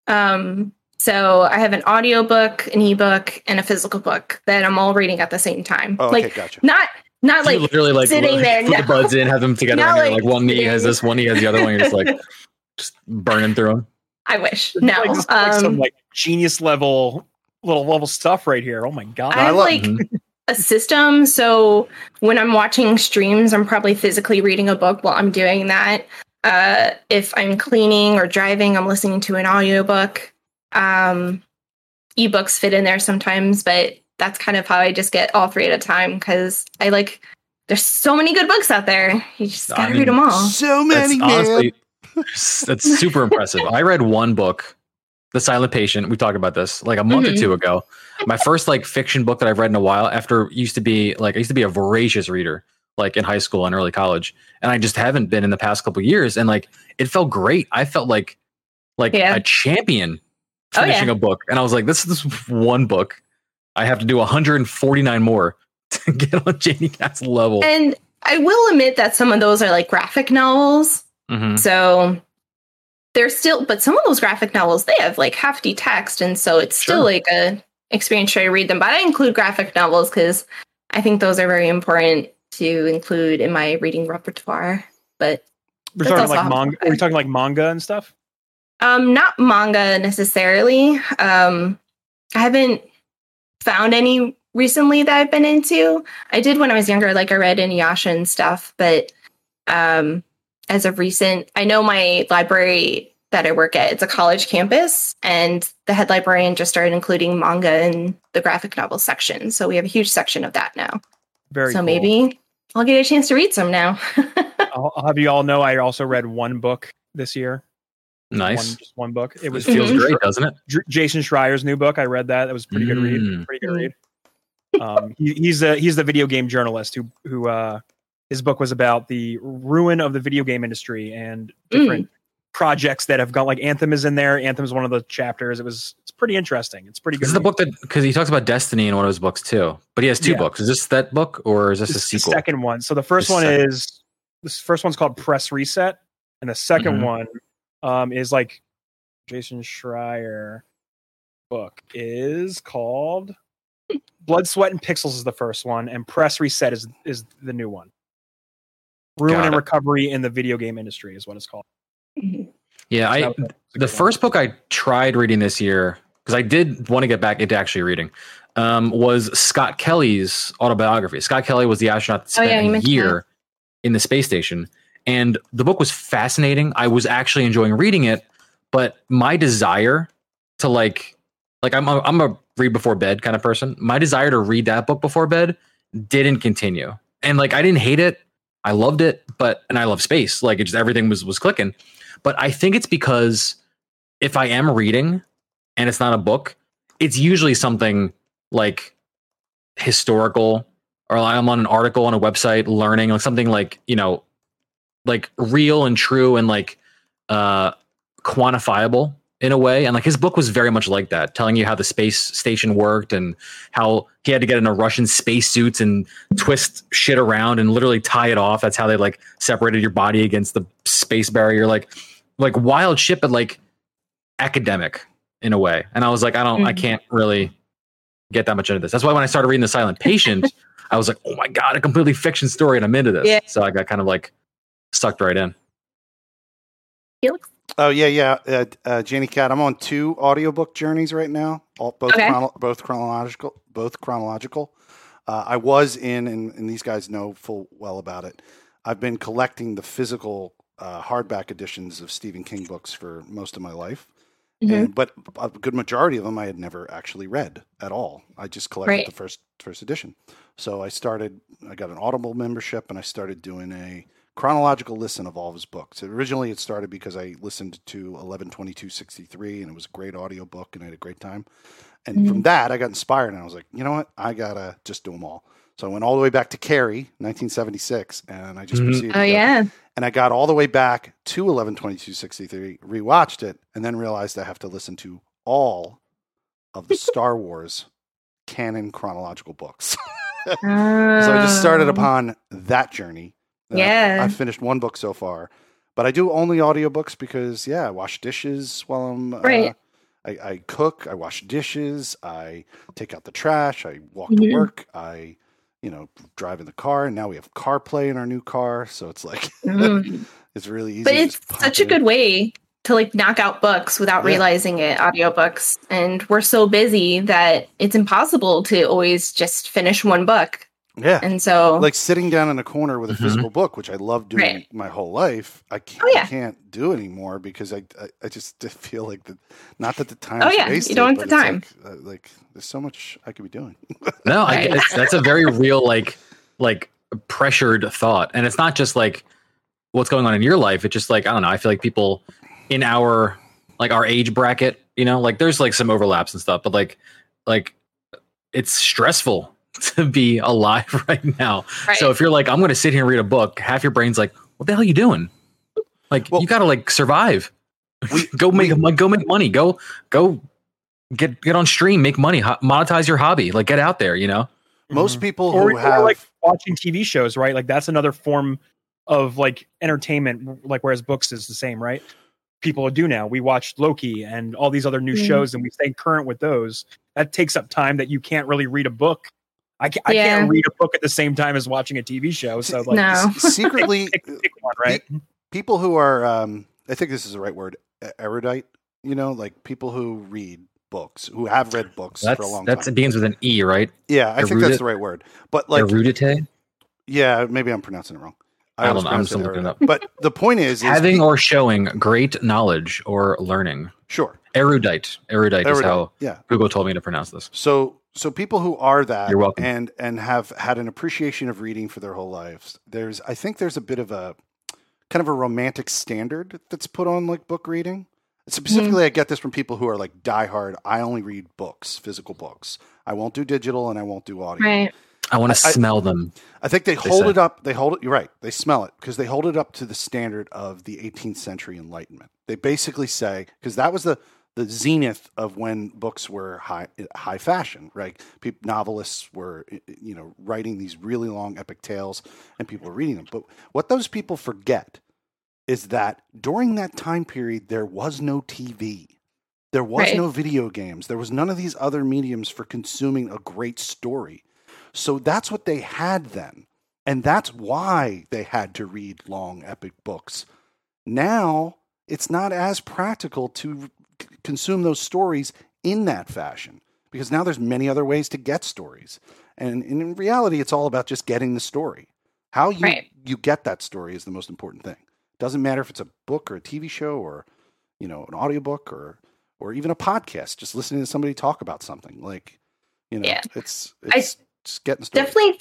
Um, so I have an audiobook, an ebook, and a physical book that I'm all reading at the same time. Oh, okay, like gotcha. not not You like literally like sitting there, put the buds in, have them together, Not and like like one knee has this, one knee has the other one. You're just like just burning through them. I wish. It's No. like, this is like some um, like genius level little level stuff right here. Oh my god. I have love- like Mhm. a system. So when I'm watching streams, I'm probably physically reading a book while I'm doing that. Uh, if I'm cleaning or driving, I'm listening to an audiobook. Um, ebooks fit in there sometimes, but that's kind of how I just get all three at a time because I like. There's so many good books out there. You just gotta mean, read them all. So many, man. honestly that's super impressive. I read one book, The Silent Patient. We talked about this like a month or Mhm. two ago. My first like fiction book that I've read in a while. After used to be like I used to be a voracious reader, like in high school and early college, and I just haven't been in the past couple years. And like it felt great. I felt like like Yeah. a champion Oh, yeah. finishing a book, and I was like, this is this one book. I have to do 149 more to get on Janie Cat's level. And I will admit that some of those are like graphic novels. Mhm. So they're still, but some of those graphic novels they have like hefty text, and so it's still like a experience trying to read them. But I include graphic novels because I think those are very important to include in my reading repertoire. But We're talking like manga. Are we talking like manga and stuff? um, not manga necessarily. Um, I haven't found any recently that I've been into. I did when I was younger, like I read Inuyasha and stuff, but um, as of recent, I know my library that I work at, it's a college campus, and the head librarian just started including manga in the graphic novel section. So we have a huge section of that now. Very. so cool. maybe I'll get a chance to read some now. I'll, I'll have you all know. I also read one book this year. Nice. One, just one book. It It was feels Mhm. great, doesn't it? J- Jason Schreier's new book. I read that. That was a pretty good read. Mm. Pretty good Mm. read. Um, he, he's a he's the video game journalist who who uh, his book was about the ruin of the video game industry and different projects that have gone. Like Anthem is in there. Anthem is one of the chapters. It was it's pretty interesting. It's pretty good. This is the book that because he talks about Destiny in one of his books too. But he has two Yeah. books. Is this that book or is this a This is the sequel? second one. So the first The one second. is this first one's called Press Reset, and the 2nd Mhm. one um, is like Jason Schreier book is called Blood, Sweat, and Pixels is the first one, and Press Reset is is the new one. Ruin and recovery in the video game industry is what it's called. Yeah, I That was- that was a the first book I tried reading this year because I did want to get back into actually reading, um, was Scott Kelly's autobiography. Scott Kelly was the astronaut that Oh, spent yeah, a mentioned year in the space station, and the book was fascinating. I was actually enjoying reading it, but my desire to like, like I'm a, I'm a read before bed kind of person. My desire to read that book before bed didn't continue, and like I didn't hate it. I loved it, but and I love space. Like it just everything was was clicking. But I think it's because if I am reading and it's not a book, it's usually something like historical or I'm on an article on a website learning like something like, you know, like real and true and like uh quantifiable in a way. And like his book was very much like that, telling you how the space station worked and how he had to get into Russian spacesuits and twist shit around and literally tie it off. That's how they like separated your body against the space barrier. Like like wild shit, but like academic in a way. And I was like, I don't, I Mhm. can't really get that much into this. That's why when I started reading The Silent Patient, I was like, oh my God, a completely fiction story and I'm into this. Yeah. So I got kind of like sucked right in. Felix? Oh yeah, yeah. Uh, uh, Jenny Cat, I'm on two audiobook journeys right now, all, both Okay. chrono- both chronological, both chronological. Uh, I was in, and, and these guys know full well about it. I've been collecting the physical uh, hardback editions of Stephen King books for most of my life, Mhm. and, but a good majority of them I had never actually read at all. I just collected Right. the first first edition. So I started. I got an Audible membership, and I started doing a chronological listen of all of his books. Originally, it started because I listened to 112263 and it was a great audiobook and I had a great time. And from that, I got inspired and I was like, you know what? I got to just do them all. So I went all the way back to Carrie, 1976, and I just Mhm. proceeded. Oh to yeah. And I got all the way back to 112263, rewatched it, and then realized I have to listen to all of the Star Wars canon chronological books. So I just started Oh. upon that journey. Yeah. I've finished one book so far, but I do only audiobooks because, yeah, I wash dishes while I'm. Uh, Right. I, I cook, I wash dishes, I take out the trash, I walk Mhm. to work, I, you know, drive in the car. And now we have CarPlay in our new car. So it's like, Mm. it's really easy. but it's such a it in. good way to like knock out books without Yeah. realizing it audiobooks and we're so busy that it's impossible to always just finish one book Yeah. and so like sitting down in a corner with a Mhm. physical book, which I love doing Right. my whole life. I can't, Oh, yeah. I can't do anymore because I, I, I just feel like the, not that the time. Oh, yeah, you don't have the time. Like, uh, like there's so much I could be doing. No, I Right. get it's, that's a very real, like, like pressured thought. And it's not just like what's going on in your life. It's just like, I don't know. I feel like people in our, like our age bracket, you know, like there's like some overlaps and stuff, but like, like it's stressful to be alive right now. right. So if you're like, I'm going to sit here and read a book, half your brain's like, what the hell are you doing? Like, Well- you got to like survive. We- go make we- go make money. Go go get get on stream, make money, ho- monetize your hobby. Like, get out there. You know. Most Mhm. people or, who or have like watching TV shows, right? Like that's another form of like entertainment. Like whereas books is the same, right? People do now. We watch Loki and all these other new Mhm. shows, and we stay current with those. That takes up time that you can't really read a book. I can't, I can't read a book at the same time as watching a TV show. So like, No. secretly pick, pick one, right? people who are um, I think this is the right word, erudite. You know, like people who read books, who have read books That's for a long that's time. it begins with an E, right? yeah, I think that's the right word. But like, Erudite. yeah, maybe I'm pronouncing it wrong. I always don't know, I'm pronounce still looking it erudite. But the point is, is Having pe- or showing great knowledge or learning. sure, Erudite. Erudite, is how yeah. Google told me to pronounce this. So so people who are that You're welcome. and and have had an appreciation of reading for their whole lives, there's I think there's a bit of a kind of a romantic standard that's put on like book reading. Specifically, hmm. I get this from people who are like diehard. I only read books, physical books. I won't do digital and I won't do audio. right I want to I- I- smell them. I think they, They hold say. it up. They hold it. You're right. They smell it because they hold it up to the standard of the 18th century Enlightenment. They basically say because that was the the zenith of when books were high high fashion. Right, people, novelists were you know writing these really long epic tales, and people were reading them. But what those people forget is that during that time period there was no TV. There was Right. no video games. There was none of these other mediums for consuming a great story. So that's what they had then. And that's why they had to read long, epic books. Now, it's not as practical to c- consume those stories in that fashion because now there's many other ways to get stories. And, and in reality, it's all about just getting the story. How you Right. you get that story is the most important thing. Doesn't matter if it's a book or a TV show or you know an audiobook or or even a podcast. Just listening to somebody talk about something like you know Yeah. it's I it's just getting the story. definitely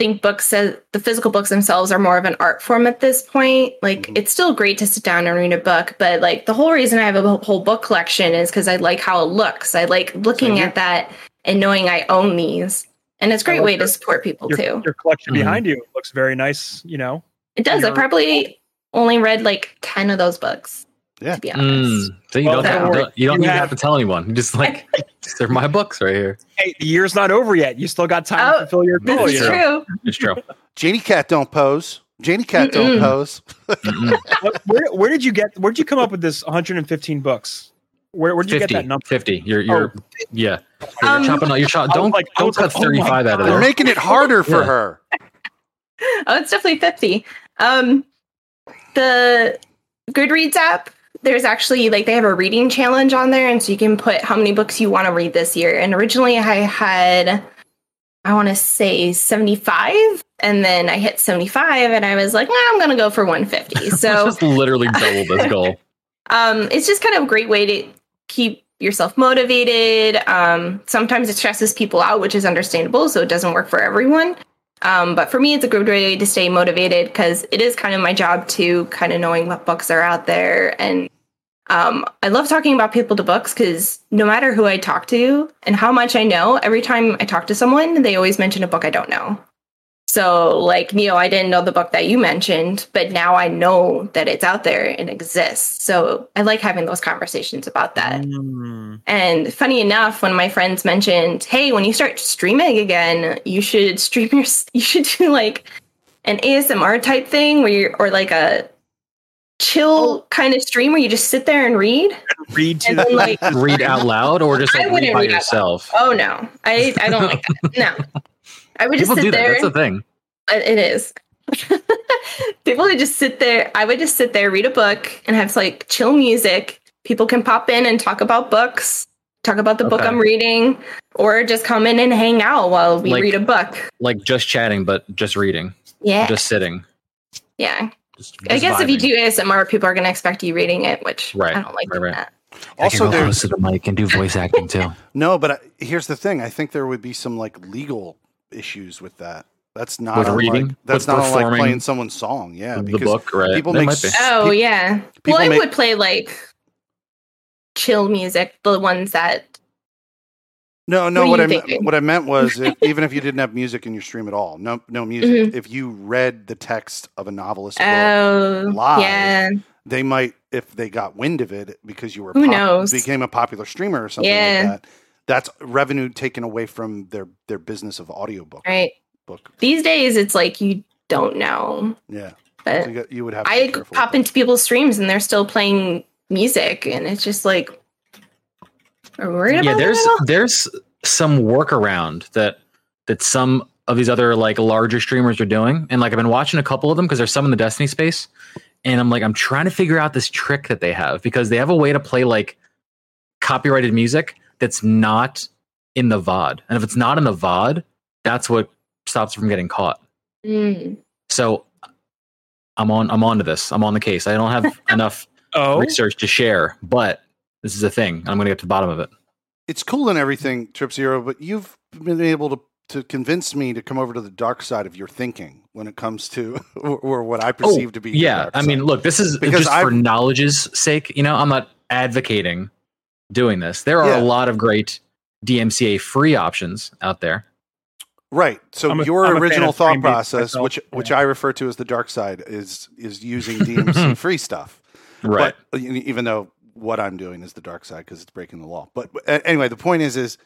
think books uh, the physical books themselves are more of an art form at this point like Mhm. it's still great to sit down and read a book but like the whole reason i have a whole book collection is because i like how it looks i like looking Same at that and knowing i own these and it's a great like way to support people Your, too your collection Mhm. behind you looks very nice. You know, it does i probably only read like 10 of those books Yeah. to be honest Mm, so you Well, don't, don't have, worry. don't- you don't You need to have- have to tell anyone. You Just like they're my books right here. hey, the year's not over yet. You still got time Oh, to fulfill your goal. this You is know? true It's true. Janie Cat don't pose. Janie Cat don't pose. Where, where did you get? Where did you come up with this 115 books? Where, where did you 50, get that number? 50. You're you're yeah. You're Um, chopping out. You're chop, don't like- don't was like, cut oh 35 out of there. You're making it harder for Yeah. her. oh it's definitely 50 um the goodreads app there's actually like they have a reading challenge on there and so you can put how many books you want to read this year and originally i had i want to say 75 and then i hit 75 and i was like nah, i'm gonna go for 150 so it's just literally double this goal. um, it's just kind of a great way to keep yourself motivated. Um, sometimes it stresses people out, which is understandable, so it doesn't work for everyone. Um, but for me, it's a good way to stay motivated because it is kind of my job to kind of knowing what books are out there. And um, I love talking about people to books because no matter who I talk to and how much I know, every time I talk to someone, they always mention a book I don't know. So, like Neo, I didn't know the book that you mentioned, but now I know that it's out there and exists. So, I like having those conversations about that. Mm. And funny enough, when my friends mentioned, "Hey, when you start streaming again, you should stream your, you should do like an ASMR type thing, where you or like a chill oh. kind of stream where you just sit there and read." Read to And then, like, Read out loud or just I like read by read yourself. oh no, I I don't like that. No, I would just People sit do that. there. That's the thing. It it is. People would just sit there. I would just sit there, read a book, and have like chill music. People can pop in and talk about books, talk about the book I'm reading, or just come in and hang out while we Like- read a book. Like just chatting, but just reading, Yeah, just sitting. yeah. Just, I just guess if you vibing. do ASMR, people are going to expect you reading it, which Right, I don't like right, doing right. that. Also, there's to the mic and do voice acting too. no, but I, here's the thing. I think there would be some like legal issues with that. That's not With unlike- reading? That's With not like playing someone's song. Yeah, the book, right? people There make be. Oh pe- yeah. people Well, I make- would play like chill music, the ones that. No, no. What What, I meant, thinking? what I meant was, if, even if you didn't have music in your stream at all, no, no music. Mm-hmm. If you read the text of a novelist, book, Oh, live. yeah. they might, if they got wind of it because you were Who knows? became a popular streamer or something Yeah. like that. That's revenue taken away from their their business of audiobook Right. book. These days, it's like you don't know, Yeah, so but you, got, you would have. To I pop into people's streams and they're still playing music, and it's just like, are we worried yeah about there's that at all? there's some workaround that that some of these other like larger streamers are doing. And like i've been watching a couple of them because there's some in the destiny space. And i'm like i'm trying to figure out this trick that they have because they have a way to play like copyrighted music that's not in the vod and if it's not in the vod that's what stops from getting caught. Mm. so i'm on i'm on to this. I'm on the case. I don't have enough Oh, research to share but this is a thing i'm going to get to the bottom of it it's cool and everything, Trip Zero, but you've been able to to convince me to come over to the dark side of your thinking when it comes to or, or what I oh, perceive to be. your Oh, yeah dark i mean look this is Because just for I've- knowledge's sake you know i'm not advocating doing this there are Yeah. a lot of great dmca free options out there right. So a- your I'm original thought process, myself, which which yeah. I refer to as the dark side, is is using DMC free stuff. right But even though what I'm doing is the dark side because it's breaking the law. But a- anyway, the point is is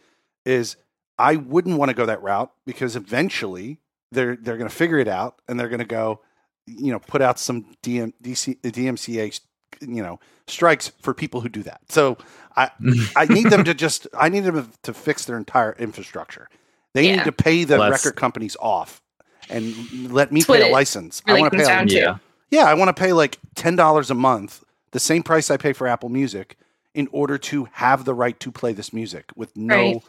is I wouldn't want to go that route because eventually they're they're going to figure it out and they're going to go, you know, put out some DM, DC, DMCA, you know, strikes for people who do that. So I I need them to just I need them to fix their entire infrastructure. They Yeah. need to pay the Well, that's- record companies off and let me That's pay a it license. I want to pay a yeah yeah, I want to pay like ten dollars a month, the same price I pay for Apple Music, in order to have the right to play this music with no Right.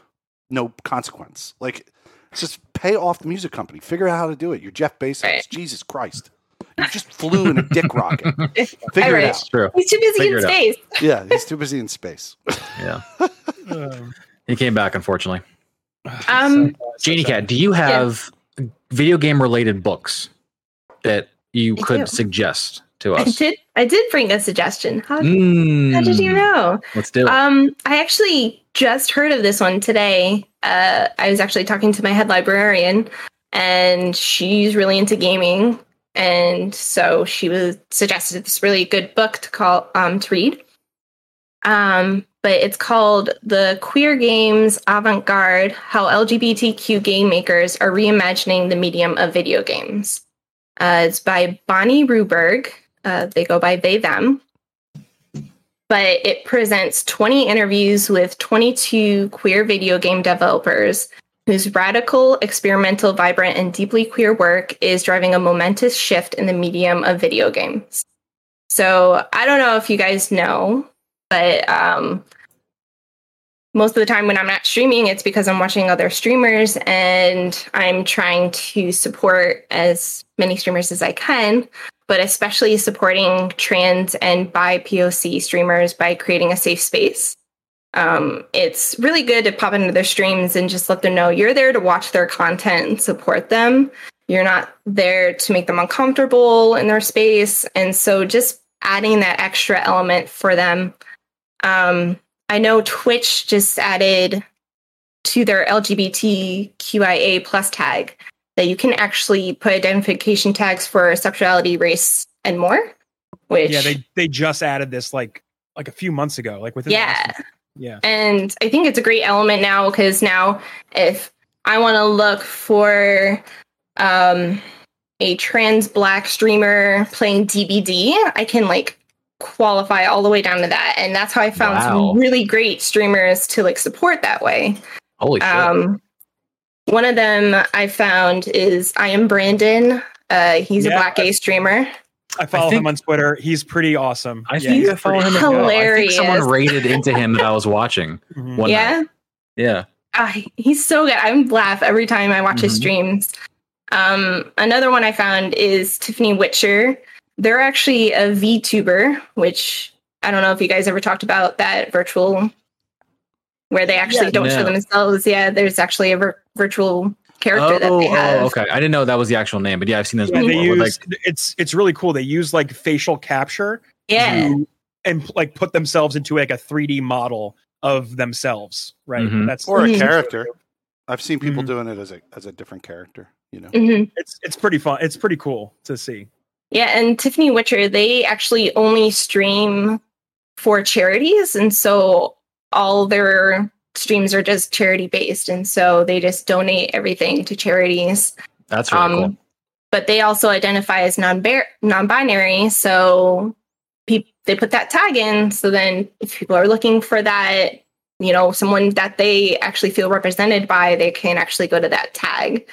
no consequence. Like just pay off the music company. Figure out how to do it. You're Jeff Bezos. Right. Jesus Christ. You just flew in a dick rocket. Figure Alright. it It's out. true. He's too busy Figure in it out. space. Yeah, he's too busy in space. Yeah. Um, He came back, unfortunately. Um, Janie Cat, do you have video game related books that you I could do. suggest to I did. I did bring a suggestion. How, Mm, how did you know? Let's do it. Um, I actually just heard of this one today. Uh, I was actually talking to my head librarian, and she's really into gaming, and so she was suggested this really good book to call um to read. Um, but it's called "The Queer Games Avant-Garde: How LGBTQ Game Makers Are Reimagining the Medium of Video Games." Uh, it's by Bonnie Ruberg. Uh, they go by they them but it presents 20 interviews with 22 queer video game developers whose radical, experimental, vibrant, and deeply queer work is driving a momentous shift in the medium of video games. So I don't know if you guys know, but um, most of the time when I'm not streaming, it's because I'm watching other streamers and I'm trying to support as many streamers as I can but especially supporting trans and BIPOC streamers by creating a safe space. Um, it's really good to pop into their streams and just let them know you're there to watch their content and support them. You're not there to make them uncomfortable in their space. And so just adding that extra element for them. Um, I know Twitch just added to their LGBTQIA plus tag that you can actually put identification tags for sexuality, race, and more. Which yeah, they they just added this like like a few months ago, like within the last yeah, yeah. and I think it's a great element now because now if I want to look for um, a trans black streamer playing DBD, I can like qualify all the way down to that, and that's how I found Wow. some really great streamers to like support that way. Holy shit. One of them I found is I am Brandon. Uh, he's a black gay streamer. I follow think- him on Twitter. He's pretty awesome. I think he's I follow him as well. I think Hilarious. someone rated into him that I was watching. Mhm. One yeah, night. Yeah. Ah, he's so good. I laugh every time I watch his Mhm. streams. Um, another one I found is Tiffany Witcher. They're actually a VTuber, which I don't know if you guys ever talked about that virtual, where they actually Yeah, don't show themselves. Yeah, there's actually a vir- virtual character that Oh, they have. oh, okay. I didn't know that was the actual name, but yeah, I've seen those Yeah, they where, use it's it's really cool. They use like facial capture Yeah, to, and like put themselves into like a 3D model of themselves, right? Mhm. That's Or a character. I've seen people Mhm. doing it as a as a different character. You know. hmm it's it's pretty fun. It's pretty cool to see. Yeah, and Tiffany Witcher, they actually only stream for charities. And so all their streams are just charity based. And so they just donate everything to charities. That's really Um, cool. But they also identify as non non binary. So pe- they put that tag in. So then if people are looking for that, you know, someone that they actually feel represented by, they can actually go to that tag.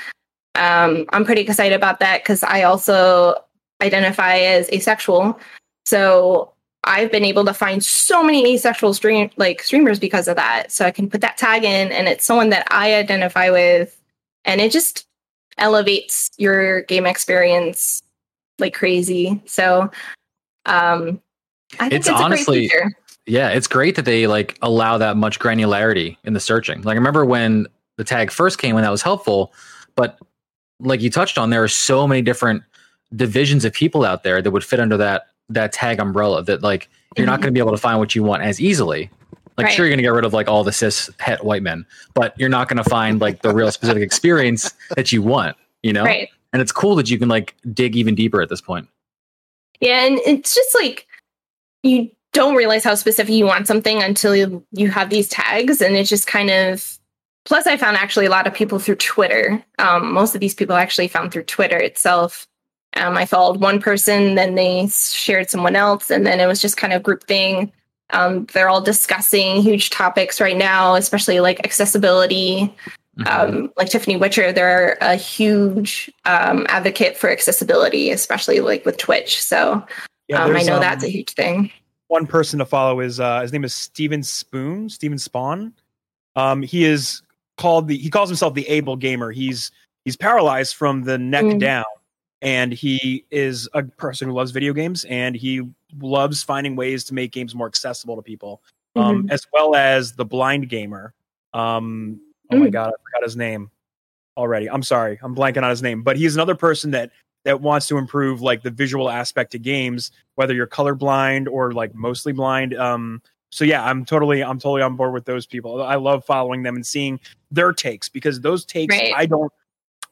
Um, I'm pretty excited about that because I also identify as asexual. So I've been able to find so many asexual stream like streamers because of that. So I can put that tag in and it's someone that I identify with and it just elevates your game experience like crazy. So um I think It's it's, honestly- a great feature. Yeah, it's great that they like allow that much granularity in the searching. Like I remember when the tag first came when that was helpful, but like you touched on, there are so many different divisions of people out there that would fit under that that tag umbrella that like you're not Mhm. going to be able to find what you want as easily. Like Right. sure you're going to get rid of like all the cis het white men, but you're not going to find like the real specific experience that you want, you know? Right. And it's cool that you can like dig even deeper at this point. Yeah, and it's just like you don't realize how specific you want something until you, you have these tags, and it's just kind of. Plus, I found actually a lot of people through Twitter. Um, most of these people actually found through Twitter itself. Um, I followed one person, then they shared someone else, and then it was just kind of group thing. Um, they're all discussing huge topics right now, especially like accessibility, Mhm. um, like Tiffany Witcher, they're a huge um, advocate for accessibility, especially like with Twitch. So Yeah, um, I know um, that's a huge thing. one person to follow is uh, his name is Steven Spoon, Steven Spohn. Um, he is called the he calls himself the able gamer. He's he's paralyzed from the neck Mm. down, and he is a person who loves video games and he loves finding ways to make games more accessible to people, um, as well as the blind gamer. Um, oh my Mm. god, I forgot his name already. I'm sorry, I'm blanking on his name, but he's another person that that wants to improve like the visual aspect of games, whether you're colorblind or like mostly blind. Um, so yeah, I'm totally I'm totally on board with those people. I love following them and seeing their takes because those takes Right. I don't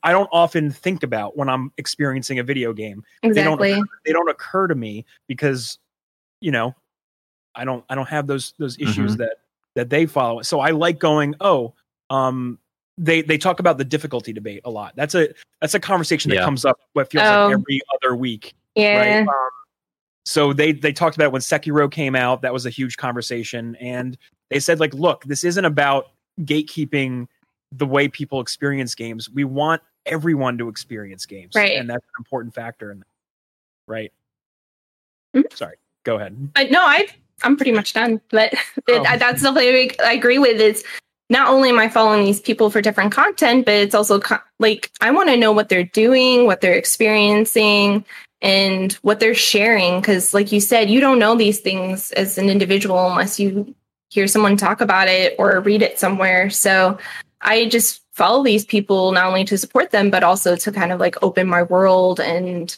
I don't often think about when I'm experiencing a video game. Exactly. They don't occur to me because you know I don't I don't have those those issues that that they follow. So I like going, oh, um they they talk about the difficulty debate a lot. That's a that's a conversation that Yeah. comes up what feels Oh. like every other week Yeah. right? Um, so they they talked about it when Sekiro came out. That was a huge conversation, and they said like, look, this isn't about gatekeeping the way people experience games. We want everyone to experience games, Right. And that's an important factor in that, right? Mhm. Sorry, go ahead. But no, I I'm pretty much done. But it, Oh. that's something I I agree with. Is not only am I following these people for different content, but it's also co- like I want to know what they're doing, what they're experiencing, and what they're sharing. Because, like you said, you don't know these things as an individual unless you hear someone talk about it or read it somewhere. So I just follow these people not only to support them, but also to kind of like open my world and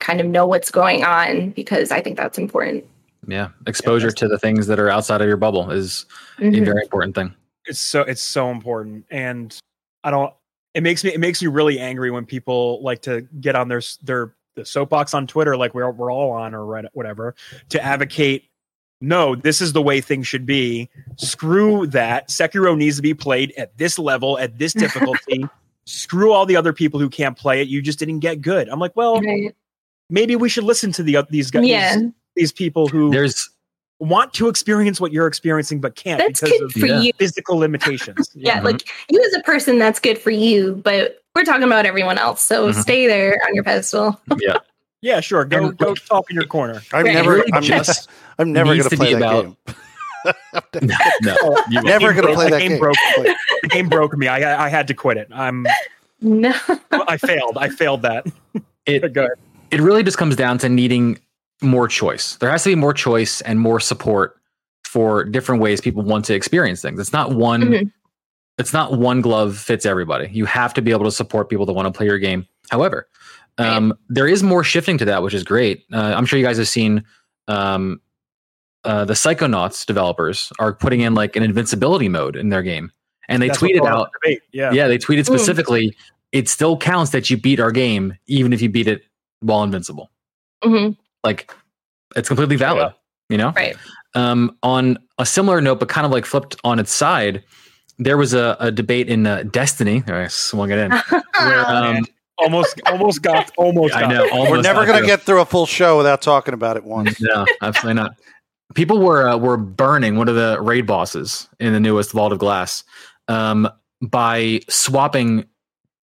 kind of know what's going on because I think that's important. Yeah, exposure to the things that are outside of your bubble is a Mhm. very important thing. It's so it's so important, and I don't. It makes me it makes me really angry when people like to get on their their the soapbox on Twitter, like we're we're all on or whatever, to advocate. No, this is the way things should be. Screw that. Sekiro needs to be played at this level, at this difficulty. Screw all the other people who can't play it. You just didn't get good. I'm like, well, Right. maybe we should listen to the oth- these guys, Yeah, these, these people who There's want to experience what you're experiencing but can't that's because good of for Yeah. you. physical limitations. Yeah, Mhm. like you as a person, that's good for you, but we're talking about everyone else. So Mhm. stay there on your pedestal. yeah. Yeah, sure. Go And- go talk in your corner. I'm Right. never. Really I'm, just I'm never going to to play that about- game. no, you won't. Never going to play the that game game. broke. The game broke me. I I had to quit it. I'm No, I failed. I failed that. It, it really just comes down to needing more choice. There has to be more choice and more support for different ways people want to experience things. It's not one Mhm. it's not one glove fits everybody. You have to be able to support people that want to play your game. However, um, there is more shifting to that, which is great. Uh, I'm sure you guys have seen um, uh, the Psychonauts developers are putting in like an invincibility mode in their game, and they That's tweeted out up the debate. Yeah. yeah, they tweeted Mm. specifically, it still counts that you beat our game, even if you beat it while invincible. hmm Like, it's completely valid, you know? right. Um, on a similar note, but kind of like flipped on its side, there was a, a debate in uh, Destiny. I swung it in. Where, um, Almost almost got almost I got know. Almost we're never going to. to get through a full show without talking about it once. No, absolutely not. People were uh, were burning one of the raid bosses in the newest Vault of Glass um, by swapping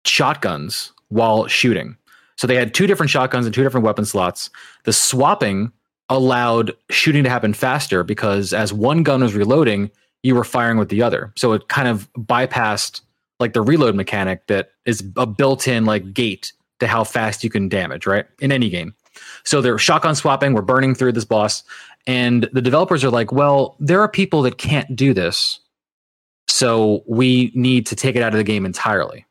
shotguns while shooting. So they had two different shotguns and two different weapon slots. The swapping allowed shooting to happen faster because as one gun was reloading, you were firing with the other. So it kind of bypassed like the reload mechanic that is a built-in like gate to how fast you can damage, right? In any game. So they're shotgun swapping, we're burning through this boss, and the developers are like, well, there are people that can't do this. So we need to take it out of the game entirely.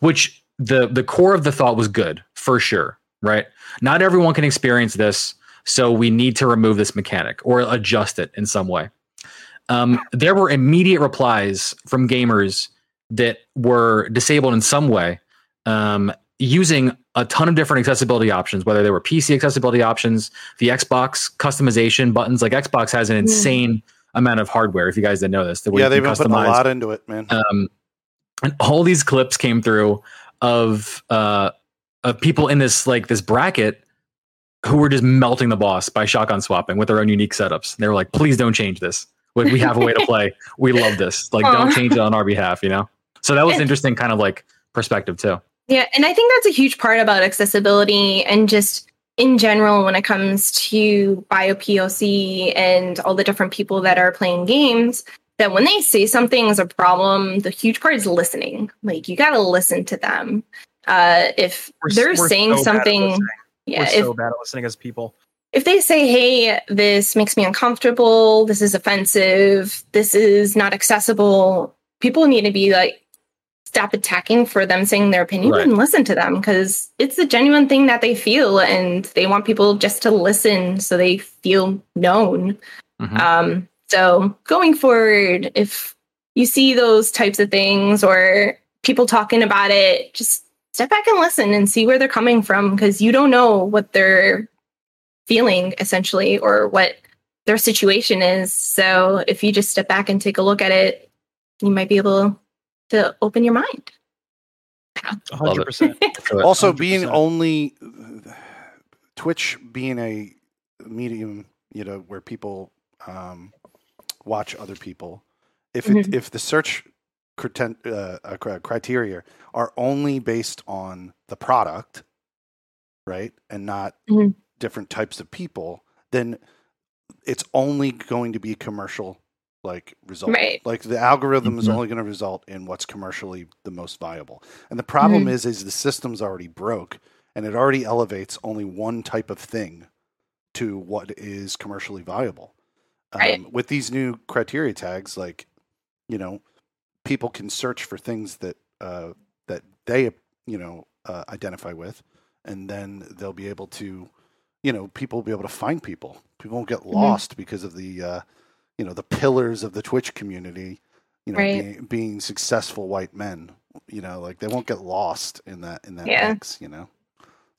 Which the the core of the thought was good, for sure, right? Not everyone can experience this, so we need to remove this mechanic or adjust it in some way. Um, there were immediate replies from gamers that were disabled in some way um, using a ton of different accessibility options, whether they were PC accessibility options, the Xbox customization buttons. Like Xbox has an insane amount of hardware. If you guys didn't know this, that Yeah, they've can been putting a lot into it, man. Um, and all these clips came through of uh, of people in this like this bracket who were just melting the boss by shotgun swapping with their own unique setups. They were like, "Please don't change this. We, we have a way to play. We love this. Like, don't change it on our behalf." You know. So that was And- interesting, kind of like perspective too. Yeah, and I think that's a huge part about accessibility and just in general, when it comes to BIPOC and all the different people that are playing games, that when they say something is a problem, the huge part is listening. Like you got to listen to them. Uh, if We're- they're we're saying so something, yeah, We're if, so bad at listening as people. if they say, hey, this makes me uncomfortable, this is offensive, this is not accessible, people need to be like, stop attacking for them saying their opinion Right. and listen to them because it's a genuine thing that they feel and they want people just to listen so they feel known. Mhm. Um, so going forward, if you see those types of things or people talking about it, just step back and listen and see where they're coming from because you don't know what they're feeling essentially or what their situation is. So if you just step back and take a look at it, you might be able to open your mind. 100%. Also being 100%. only twitch being a medium you know where people um, watch other people if it, if the search criten- uh, uh, criteria are only based on the product right and not Mhm. different types of people then it's only going to be commercial like result Right. like the algorithm is Mhm. only going to result in what's commercially the most viable and the problem Mhm. is is the system's already broke and it already elevates only one type of thing to what is commercially viable um, Right. with these new criteria tags like you know people can search for things that uh, that they you know uh, identify with and then they'll be able to you know people will be able to find people people won't get Mm-hmm. lost because of the uh, you know the pillars of the twitch community you know Right. being, being successful white men you know like they won't get lost in that in that Yeah. mix you know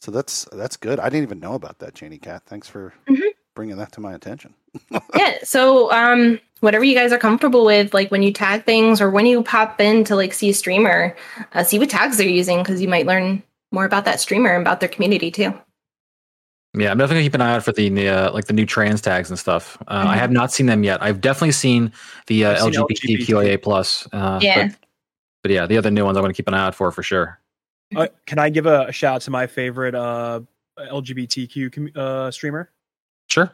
so that's that's good i didn't even know about that janie cat thanks for Mhm. bringing that to my attention yeah so um whatever you guys are comfortable with like when you tag things or when you pop in to like see a streamer uh, see what tags they're using because you might learn more about that streamer and about their community too Yeah, I'm definitely gonna keep an eye out for the uh, like the new trans tags and stuff. Uh, I Mhm. have not seen them yet. I've definitely seen the uh, seen LGBTQIA plus. Uh, Yeah. But, but yeah, the other new ones I'm gonna keep an eye out for for sure. Uh, can I give a, shout out to my favorite uh, LGBTQ com- uh, streamer? Sure.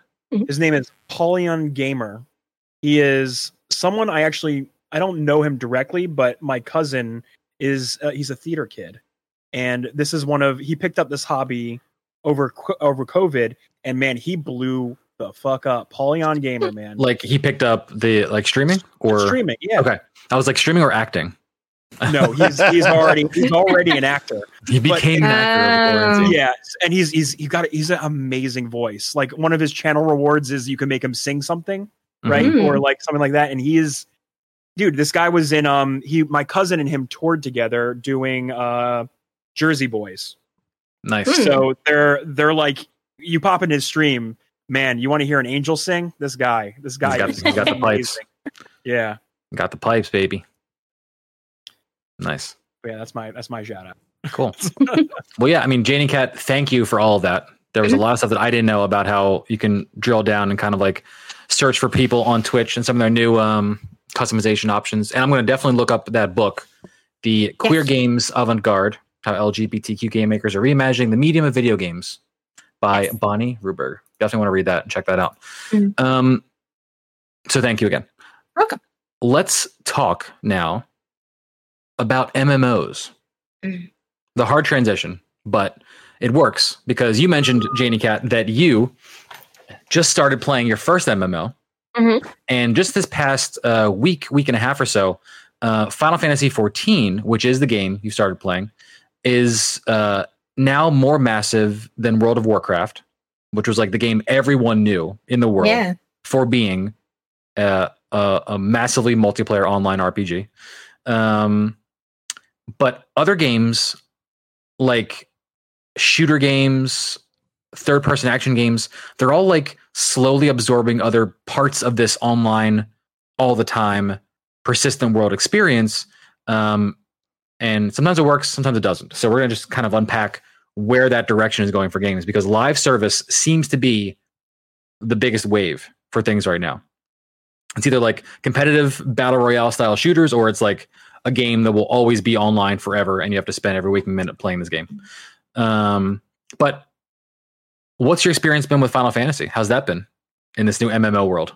His name is Pollyon Gamer. He is someone I actually I don't know him directly, but my cousin is uh, he's a theater kid, and this is one of he picked up this hobby over over COVID, and man, he blew the fuck up. Pollyon Gamer, man, Like he picked up the like streaming or streaming, yeah. okay. I was like streaming or acting. No, he's he's already he's already an actor. He But- became an actor. Um. Yeah, and he's he's he got he's an amazing voice. Like one of his channel rewards is you can make him sing something, right, Mhm. or like something like that. And he is, dude. This guy was in um he my cousin and him toured together doing uh Jersey Boys. Nice. Hmm. So they're they're like you pop in his stream, man. You want to hear an angel sing? This guy, this guy, got- is he's got the pipes. Yeah, Got the pipes, baby. Nice. yeah. That's my that's my shout out. Cool. well, yeah. I mean, Janie Cat, thank you for all of that. There was a lot of stuff that I didn't know about how you can drill down and kind of like search for people on Twitch and some of their new um, customization options. And I'm going to definitely look up that book, The Queer Yes. Games Avant Garde How LGBTQ Game Makers Are Reimagining the Medium of Video Games by Yes. Bonnie Ruberg. Definitely want to read that and check that out. Mhm. Um, so thank you again. Welcome. Let's talk now about MMOs. Mm. The hard transition, but it works because you mentioned Janie Cat that you just started playing your first MMO, Mhm. and just this past uh, week, week and a half or so, uh, Final Fantasy XIV, which is the game you started playing, is uh, now more massive than World of Warcraft, which was like the game everyone knew in the world yeah for being a, a, a massively multiplayer online RPG. Um, but other games like shooter games, third person action games, they're all like slowly absorbing other parts of this online all the time persistent world experience. Um, and sometimes it works, sometimes it doesn't. So we're going to just kind of unpack where that direction is going for games because live service seems to be the biggest wave for things right now. It's either like competitive battle royale style shooters or it's like a game that will always be online forever and you have to spend every waking minute playing this game. Um, but What's your experience been with Final Fantasy? How's that been in this new MMO world?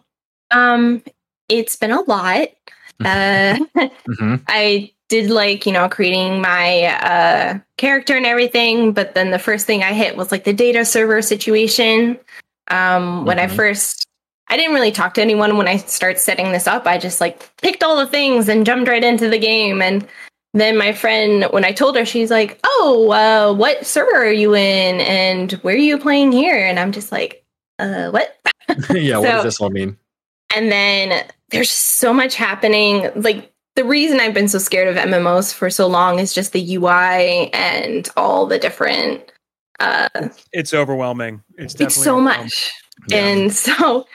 Um, it's been a lot. Uh, hmm I did like, you know, creating my uh, character and everything, but then the first thing I hit was like the data server situation. Um, when I Mhm. first, I didn't really talk to anyone when I started setting this up. I just like picked all the things and jumped right into the game. And then my friend, when I told her, she's like, "Oh, uh, what server are you in, and where are you playing here?" And I'm just like, "Uh, what?" yeah, what does this all mean? And then there's so much happening. Like the reason I've been so scared of MMOs for so long is just the UI and all the different. Uh, It's overwhelming. It's it's so much, Yeah. and so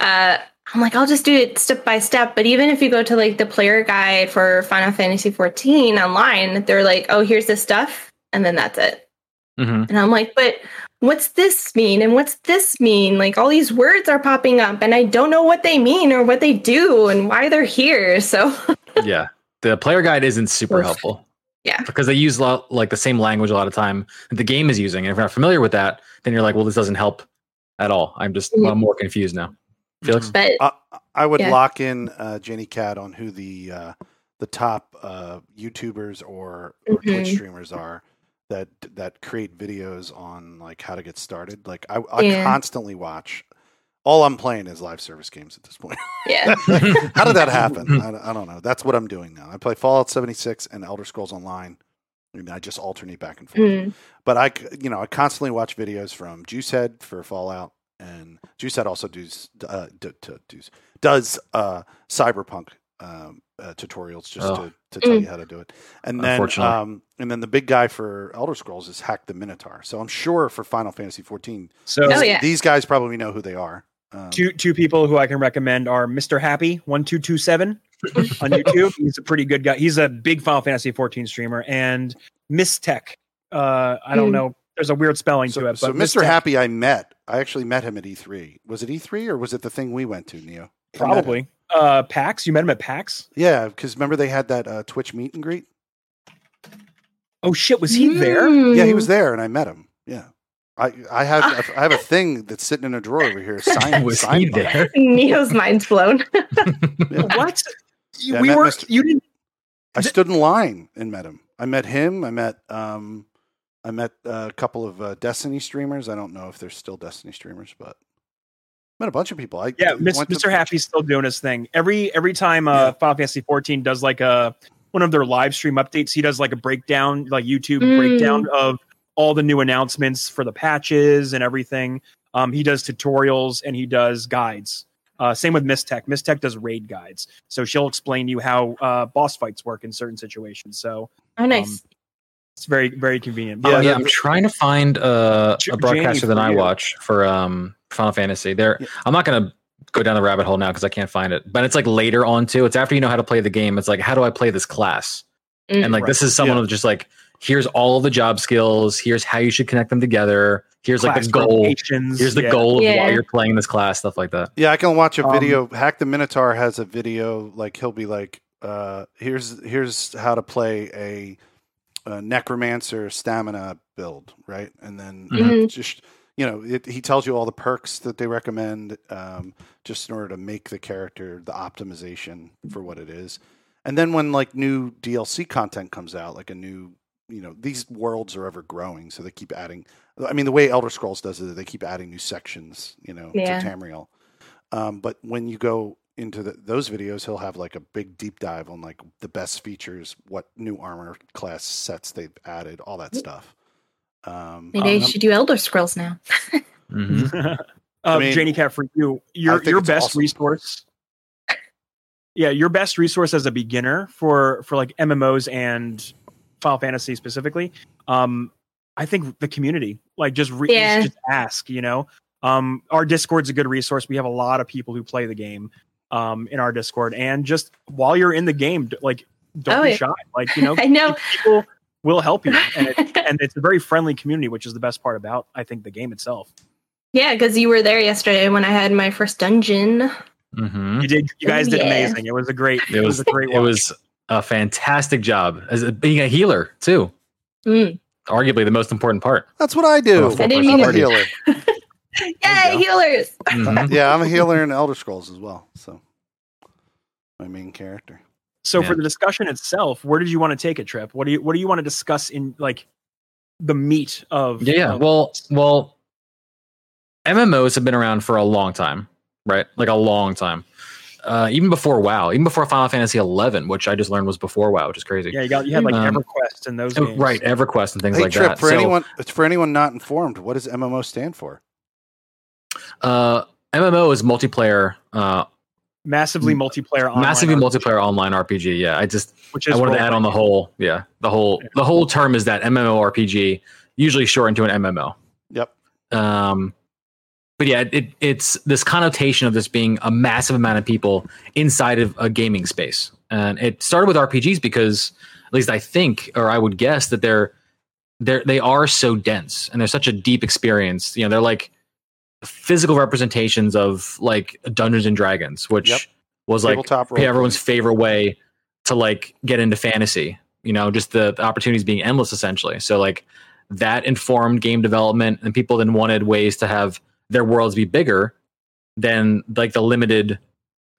uh, I'm like, I'll just do it step by step. But even if you go to like the player guide for Final Fantasy 14 online, they're like, oh, here's this stuff, and then that's it. hmm And I'm like, but what's this mean? And what's this mean? Like all these words are popping up and I don't know what they mean or what they do and why they're here. So yeah, the player guide isn't super Oof. helpful. Yeah. because they use a lot, like the same language a lot of time that the game is using. And if you're not familiar with that, then you're like, well, this doesn't help at all. I'm just Mhm. I'm more confused now. Felix, but I, I would Yeah. lock in uh, Jenny Cat on who the uh, the top uh, YouTubers or, or Twitch Mhm. streamers are that that create videos on like how to get started. Like I, I Yeah. constantly watch. All I'm playing is live service games at this point. yeah. how did that happen? I, I don't know. That's what I'm doing now. I play Fallout 76 and Elder Scrolls Online. And I just alternate back and forth. Mm. But I, you know, I constantly watch videos from Juicehead for Fallout, and Juicehead also does uh, d- d- does does uh, cyberpunk um, uh, tutorials just Oh. to, to tell Mm. you how to do it. And then, um, and then the big guy for Elder Scrolls is Hack the Minotaur. So I'm sure for Final Fantasy 14, So Oh, yeah. these guys probably know who they are. Um, two two people who I can recommend are Mr. Happy one two two seven on YouTube. He's a pretty good guy. He's a big Final Fantasy 14 streamer and Mizzteq. Uh, I don't Hmm. know. There's a weird spelling so, to it, so but Mr. Tech, Happy, I met. I actually met him at E3. Was it E3 or was it the thing we went to, Neo? I met him. probably uh, PAX. You met him at PAX. Yeah, because remember they had that uh, Twitch meet and greet. Oh shit, was he there? Yeah, Mm. he was there, and I met him. Yeah, I I have I have a thing that's sitting in a drawer over here. Signed, was signed he by- there? Neo's mind's blown. What? Yeah, we met were. Mr. You didn't. I stood in line and met him. I met him. I met um, I met uh, a couple of uh, Destiny streamers. I don't know if they're still Destiny streamers, but met a bunch of people. I Yeah, Miss, Mr. Happy's still doing his thing. Every every time uh, Yeah. Final Fantasy 14 does like a one of their live stream updates, he does like a breakdown, like YouTube Mm. breakdown of all the new announcements for the patches and everything. Um, he does tutorials and he does guides. Uh, same with Mizzteq. Miss Tech does raid guides, so she'll explain you how uh, boss fights work in certain situations. So Oh, nice. it's very very convenient. Yeah, But, yeah, I'm trying to find a, J- a broadcaster that I you. watch for um, Final Fantasy. There, Yeah. I'm not gonna go down the rabbit hole now because I can't find it. But it's like later on too. It's after you know how to play the game. It's like how do I play this class? Mm. And like Right. this is someone Yeah. who's just like here's all of the job skills. Here's how you should connect them together. Here's like the goal. Here's the yeah. goal of Yeah. why you're playing this class. Stuff like that. Yeah, I can watch a Um, video. Hack the Minotaur has a video. Like he'll be like, uh, "Here's here's how to play a, a necromancer stamina build, right?" And then uh, Mhm. just you know, it, he tells you all the perks that they recommend, um, just in order to make the character the optimization for what it is. And then when like new DLC content comes out, like a new, you know, these worlds are ever growing, so they keep adding. I mean, the way Elder Scrolls does it, they keep adding new sections, you know, Yeah. to Tamriel. Um, but when you go into the, those videos, he'll have like a big deep dive on like the best features, what new armor class sets they've added, all that stuff. Um, Maybe I um, should do Elder Scrolls now. hmm uh, I mean, Janie Cat for you, your your best awesome. resource. Yeah, your best resource as a beginner for for like MMOs and Final Fantasy specifically. Um, I think the community, like just re- Yeah. just ask. You know, um, our Discord's a good resource. We have a lot of people who play the game um in our Discord, and just while you're in the game, like don't Oh, be yeah. shy. Like you know, I know. people will help you, and it, and it's a very friendly community, which is the best part about I think the game itself. Yeah, because you were there yesterday when I had my first dungeon. hmm You did. You guys did Yeah. amazing. It was a great. It was a great. it was a fantastic job as a, being a healer too. Mm. Arguably the most important part. That's what I do. I didn't I'm mean a healer. Yay, healers! Mhm. yeah, I'm a healer in Elder Scrolls as well. So my main character. So Yeah. for the discussion itself, where did you want to take a Trip? What do you what do you want to discuss in like the meat of Yeah, yeah. of- Well, well, MMOs have been around for a long time, right? Like a long time. Uh, even before WoW, even before Final Fantasy eleven, which I just learned was before WoW, which is crazy. yeah, you got you had like Um, EverQuest and those Oh, games. right, EverQuest and things hey, like Trip, that. for So, anyone for anyone not informed, what does MMO stand for? uh, MMO is multiplayer, uh, Massively multiplayer online massively RPG, multiplayer online RPG. Yeah, I just which is I wanted to role add on the whole, yeah, the whole Yeah. the whole term is that MMORPG, usually shortened to an MMO. Yep. Um, but yeah, it, it's this connotation of this being a massive amount of people inside of a gaming space, and it started with RPGs because, at least I think, or I would guess that they're they're they are so dense and they're such a deep experience. You know, they're like physical representations of like Dungeons and Dragons, which Yep. was like everyone's favorite way to like get into fantasy. You know, just the, the opportunities being endless essentially. So like that informed game development, and people then wanted ways to have their worlds be bigger than like the limited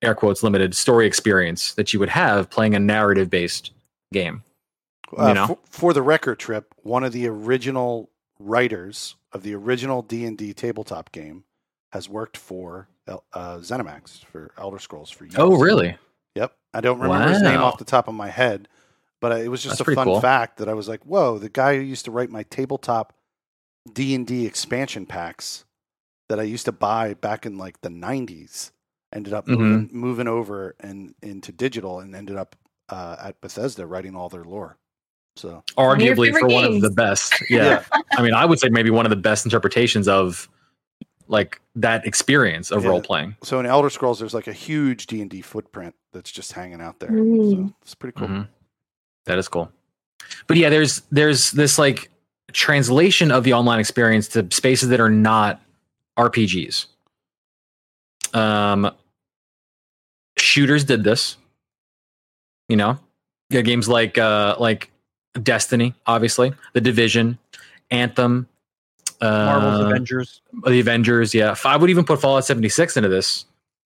air quotes limited story experience that you would have playing a narrative based game. Uh, you know? for, for the record trip, one of the original writers of the original D and D tabletop game has worked for uh, ZeniMax for Elder Scrolls for years. Oh, really? Yep. I don't remember his name off the top of my head, but it was just That's a fun cool. fact that I was like, "Whoa!" The guy who used to write my tabletop D and D expansion packs that I used to buy back in like the '90s ended up Mm-hmm. moving, moving over and into digital and ended up uh, at Bethesda writing all their lore. So One of your Arguably favorite for one of the best. Yeah. I mean, I would say maybe one of the best interpretations of like that experience of Yeah. role playing. So in Elder Scrolls, there's like a huge D and D footprint that's just hanging out there. Mm. So it's pretty cool. Mhm. That is cool. But yeah, there's there's this like translation of the online experience to spaces that are not RPGs. Um, shooters did this. You know, yeah, games like uh like Destiny, obviously, The Division, Anthem, uh, Marvel's Avengers. the Avengers, yeah. I would even put Fallout 76 into this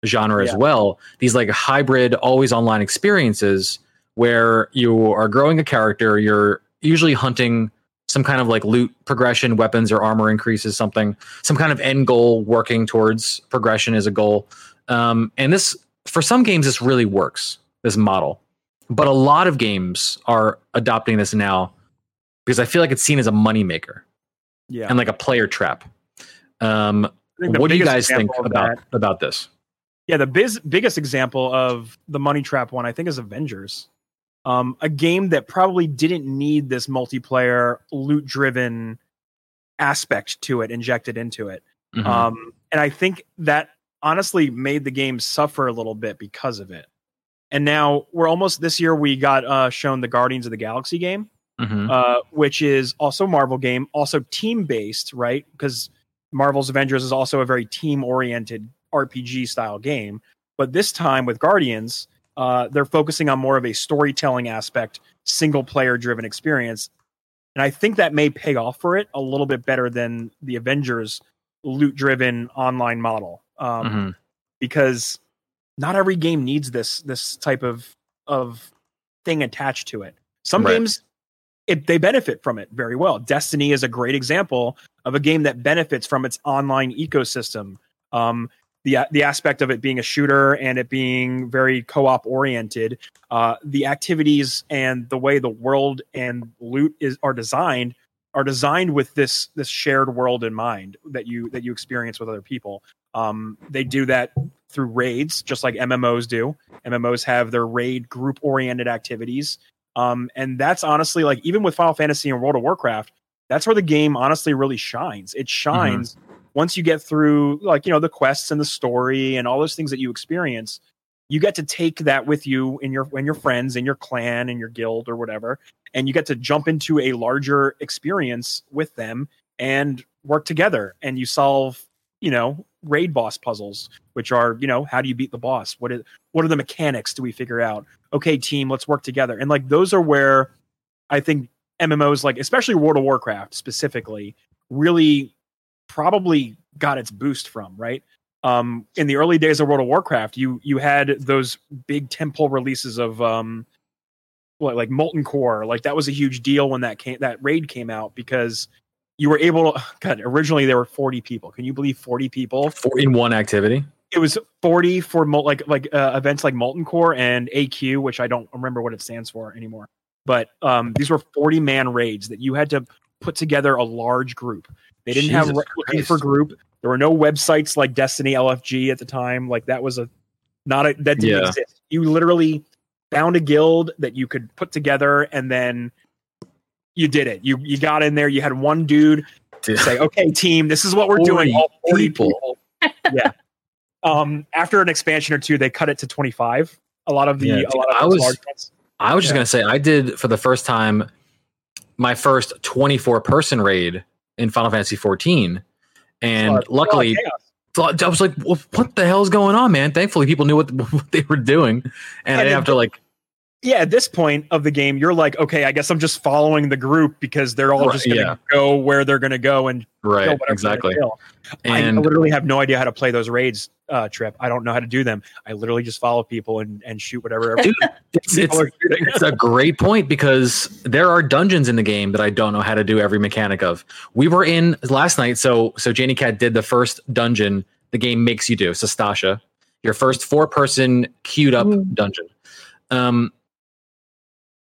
genre as well. These like hybrid, always online experiences where you are growing a character, you're usually hunting some kind of like loot progression, weapons or armor increases, something, some kind of end goal working towards progression is a goal. Um, and this, for some games, this really works, this model. But a lot of games are adopting this now because I feel like it's seen as a moneymaker Yeah. and like a player trap. Um, I think the what do you guys think about about this? Yeah, the biz- biggest example of the money trap one, I think, is Avengers. Um, a game that probably didn't need this multiplayer loot driven aspect to it injected into it. Mhm. Um, and I think that honestly made the game suffer a little bit because of it. And now we're almost this year we got uh, shown the Guardians of the Galaxy game, Mhm. uh, which is also a Marvel game, also team based, right? Because Marvel's Avengers is also a very team oriented RPG style game. But this time with Guardians, uh, they're focusing on more of a storytelling aspect, single player driven experience. And I think that may pay off for it a little bit better than the Avengers loot driven online model. Um, Mhm. because not every game needs this this type of of thing attached to it. Some Right. games it, they benefit from it very well. Destiny is a great example of a game that benefits from its online ecosystem. Um, the the aspect of it being a shooter and it being very co-op oriented, uh, the activities and the way the world and loot is are designed are designed with this this shared world in mind that you that you experience with other people. Um, they do that through raids, just like MMOs do. MMOs have their raid group oriented activities. Um, and that's honestly like even with Final Fantasy and World of Warcraft, that's where the game honestly really shines. It shines once you get through like you know the quests and the story and all those things that you experience. You get to take that with you in your and your friends in your clan and your guild or whatever, and you get to jump into a larger experience with them and work together. And you solve you know raid boss puzzles, which are you know how do you beat the boss? What is what are the mechanics? Do we figure out? Okay, team, let's work together. And like those are where I think MMOs, like especially World of Warcraft specifically, really probably got its boost from, right? Um, in the early days of World of Warcraft, you you had those big temple releases of um, what like Molten Core, like that was a huge deal when that came that raid came out because you were able to. God, originally there were forty people. Can you believe forty people? For, in one activity. It was forty for mol- like like uh, events like Molten Core and AQ, which I don't remember what it stands for anymore. But um, these were forty man raids that you had to put together a large group. They didn't have Jesus re- looking for group. There were no websites like Destiny LFG at the time. Like that was a not a that didn't Yeah. exist. You literally found a guild that you could put together and then you did it. You you got in there, you had one dude Dude. say, "Okay, team, this is what we're 40 doing." All 40 people. people. yeah. Um after an expansion or two, they cut it to 25. A lot of the Yeah, a lot of I was-. I was just Yeah. gonna say I did for the first time my first 24 person raid in Final Fantasy 14, and luckily. I was like, well, "What the hell's going on, man?" Thankfully, people knew what, what they were doing, and I didn't have to like. Yeah, at this point of the game, you're like, okay, I guess I'm just following the group because they're all Right, just going to yeah. go where they're going to go and Right, whatever exactly. gonna. I literally have no idea how to play those raids. Uh, trip. I don't know how to do them. I literally just follow people and, and shoot whatever Dude, it's, it's, it's a great point because there are dungeons in the game that I don't know how to do every mechanic of. We were in last night, so so Janie Cat did the first dungeon the game makes you do, Sastasha, your first four person queued up Ooh. dungeon. Um,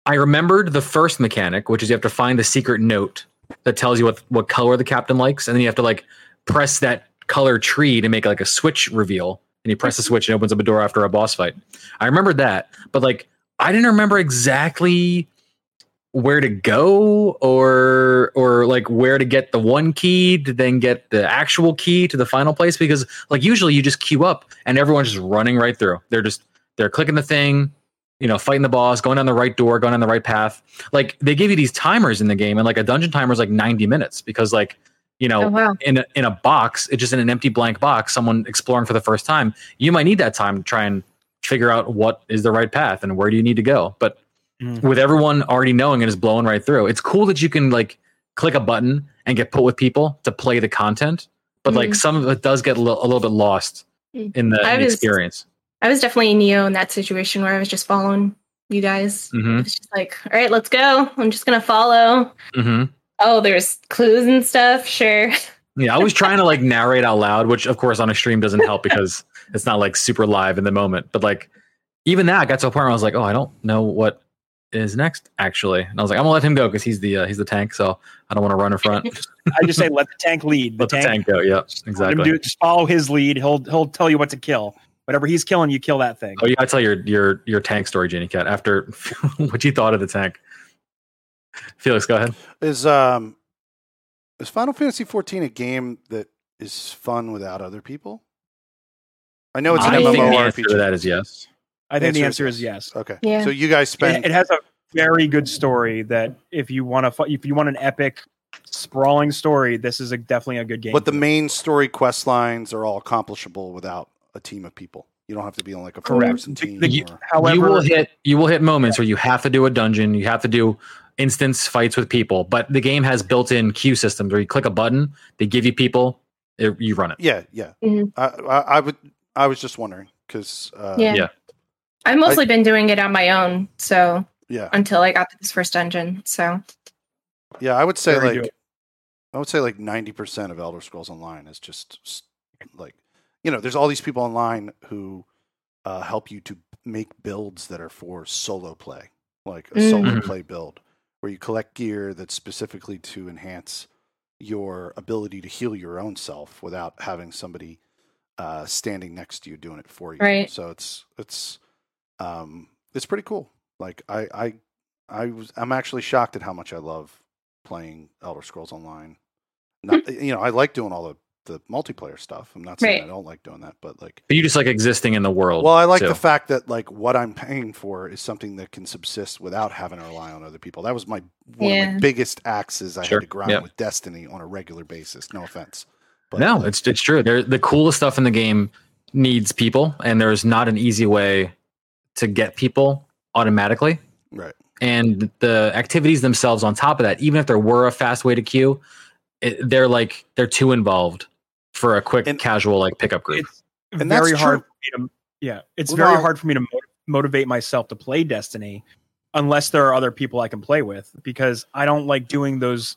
I remembered the first mechanic, which is you have to find the secret note that tells you what what color the captain likes, and then you have to like press that color tree to make like a switch reveal. And you press the switch and opens up a door after a boss fight. I remembered that, but like I didn't remember exactly where to go or or like where to get the one key to then get the actual key to the final place because like usually you just queue up and everyone's just running right through. They're just they're clicking the thing, you know, fighting the boss, going down the right door, going on the right path. Like they give you these timers in the game and like a dungeon timer is like 90 minutes because like you know Oh wow. in a, in a box, it's just in an empty blank box, someone exploring for the first time, you might need that time to try and figure out what is the right path and where do you need to go. But Mm. with everyone already knowing and just blowing right through, it's cool that you can like click a button and get put with people to play the content. But like Mhm. some of it does get a little, a little bit lost Mm. in the, in the was- experience. I was definitely Neo in that situation where I was just following you guys. hmm It's just like, all right, let's go. I'm just gonna follow. hmm Oh, there's clues and stuff. Sure. Yeah, I was trying to like narrate out loud, which of course on a stream doesn't help because it's not like super live in the moment. But like even that I got to a point where I was like, oh, I don't know what is next actually, and I was like, I'm gonna let him go because he's the uh, he's the tank, so I don't want to run in front. I just say let the tank lead. The let the tank, tank go. Yeah, let him exactly. do it. Just follow his lead. He'll he'll tell you what to kill. Whatever he's killing, you kill that thing. Oh, you gotta tell your your your tank story, Jenny Cat. After what you thought of the tank, Felix, go ahead. Is um is Final Fantasy 14 a game that is fun without other people? I know it's an I think the answer to that is yes. I think the Answer answer is is yes. Okay. Yeah. So you guys It, spend it has a very good story. That if you want to, if you want an epic, sprawling story, this is a, definitely a good game. but the main story quest lines are all accomplishable without a team of people. You don't have to be on like a Correct. person team. the- or- however, you will hit you will hit moments where you have to do a dungeon, you have to do instance fights with people, but the game has built-in queue systems where you click a button, they give you people, it, you run it. yeah, yeah. Mhm. I, I, I would. I was just wondering because uh, Yeah. yeah. I've mostly been doing it on my own. So yeah, until I got to this first dungeon. So yeah. I would say Very like good. I would say like ninety percent of Elder Scrolls Online is just like you know, there's all these people online who uh, help you to make builds that are for solo play, like a Mm. solo Mhm. play build, where you collect gear that's specifically to enhance your ability to heal your own self without having somebody uh, standing next to you doing it for you. Right. So it's it's um, it's pretty cool. Like I I I was I'm actually shocked at how much I love playing Elder Scrolls Online. Not you know I like doing all the the multiplayer stuff. I'm not saying Right. I don't like doing that, but like But you just like existing in the world. well, I like too. the fact that like what I'm paying for is something that can subsist without having to rely on other people. That was my one of my biggest axes I Sure. had to grind Yeah. with Destiny on a regular basis. No offense. But no, like, it's it's true. There, the coolest stuff in the game needs people, and there's not an easy way to get people automatically. right. And the activities themselves, on top of that, even if there were a fast way to queue, it, they're like they're too involved for a quick And- casual like pickup group. It's And very that's hard true. for me to yeah, it's Well, very no. hard for me to mo- motivate myself to play Destiny unless there are other people I can play with because I don't like doing those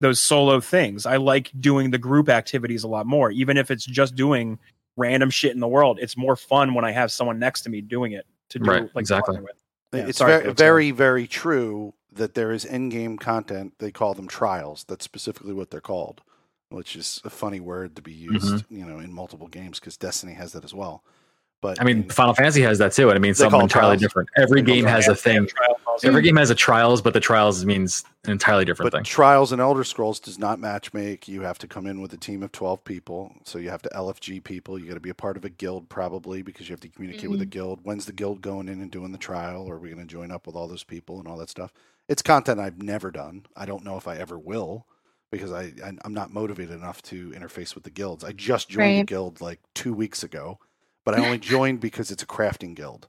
those solo things. I like doing the group activities a lot more even if it's just doing random shit in the world. It's more fun when I have someone next to me doing it to do Right, like exactly. with. Yeah, it's sorry, very, very, very true that there is in-game content. They call them trials. That's specifically what they're called, which is a funny word to be used, Mm-hmm. you know, in multiple games because Destiny has that as well. But I mean, in- Final Fantasy has that too, and I mean They something it entirely trials. different. Every They game has a thing. Trial also. Every game has a trials, but the trials means an entirely different but thing. Trials and Elder Scrolls does not matchmake. You have to come in with a team of 12 people. So you have to LFG people. You got to be a part of a guild probably because you have to communicate with a guild. When's the guild going in and doing the trial? Or are we going to join up with all those people and all that stuff? It's content I've never done. I don't know if I ever will because I, I I'm not motivated enough to interface with the guilds. I just joined a Right. guild like 2 weeks ago, but I only joined because it's a crafting guild.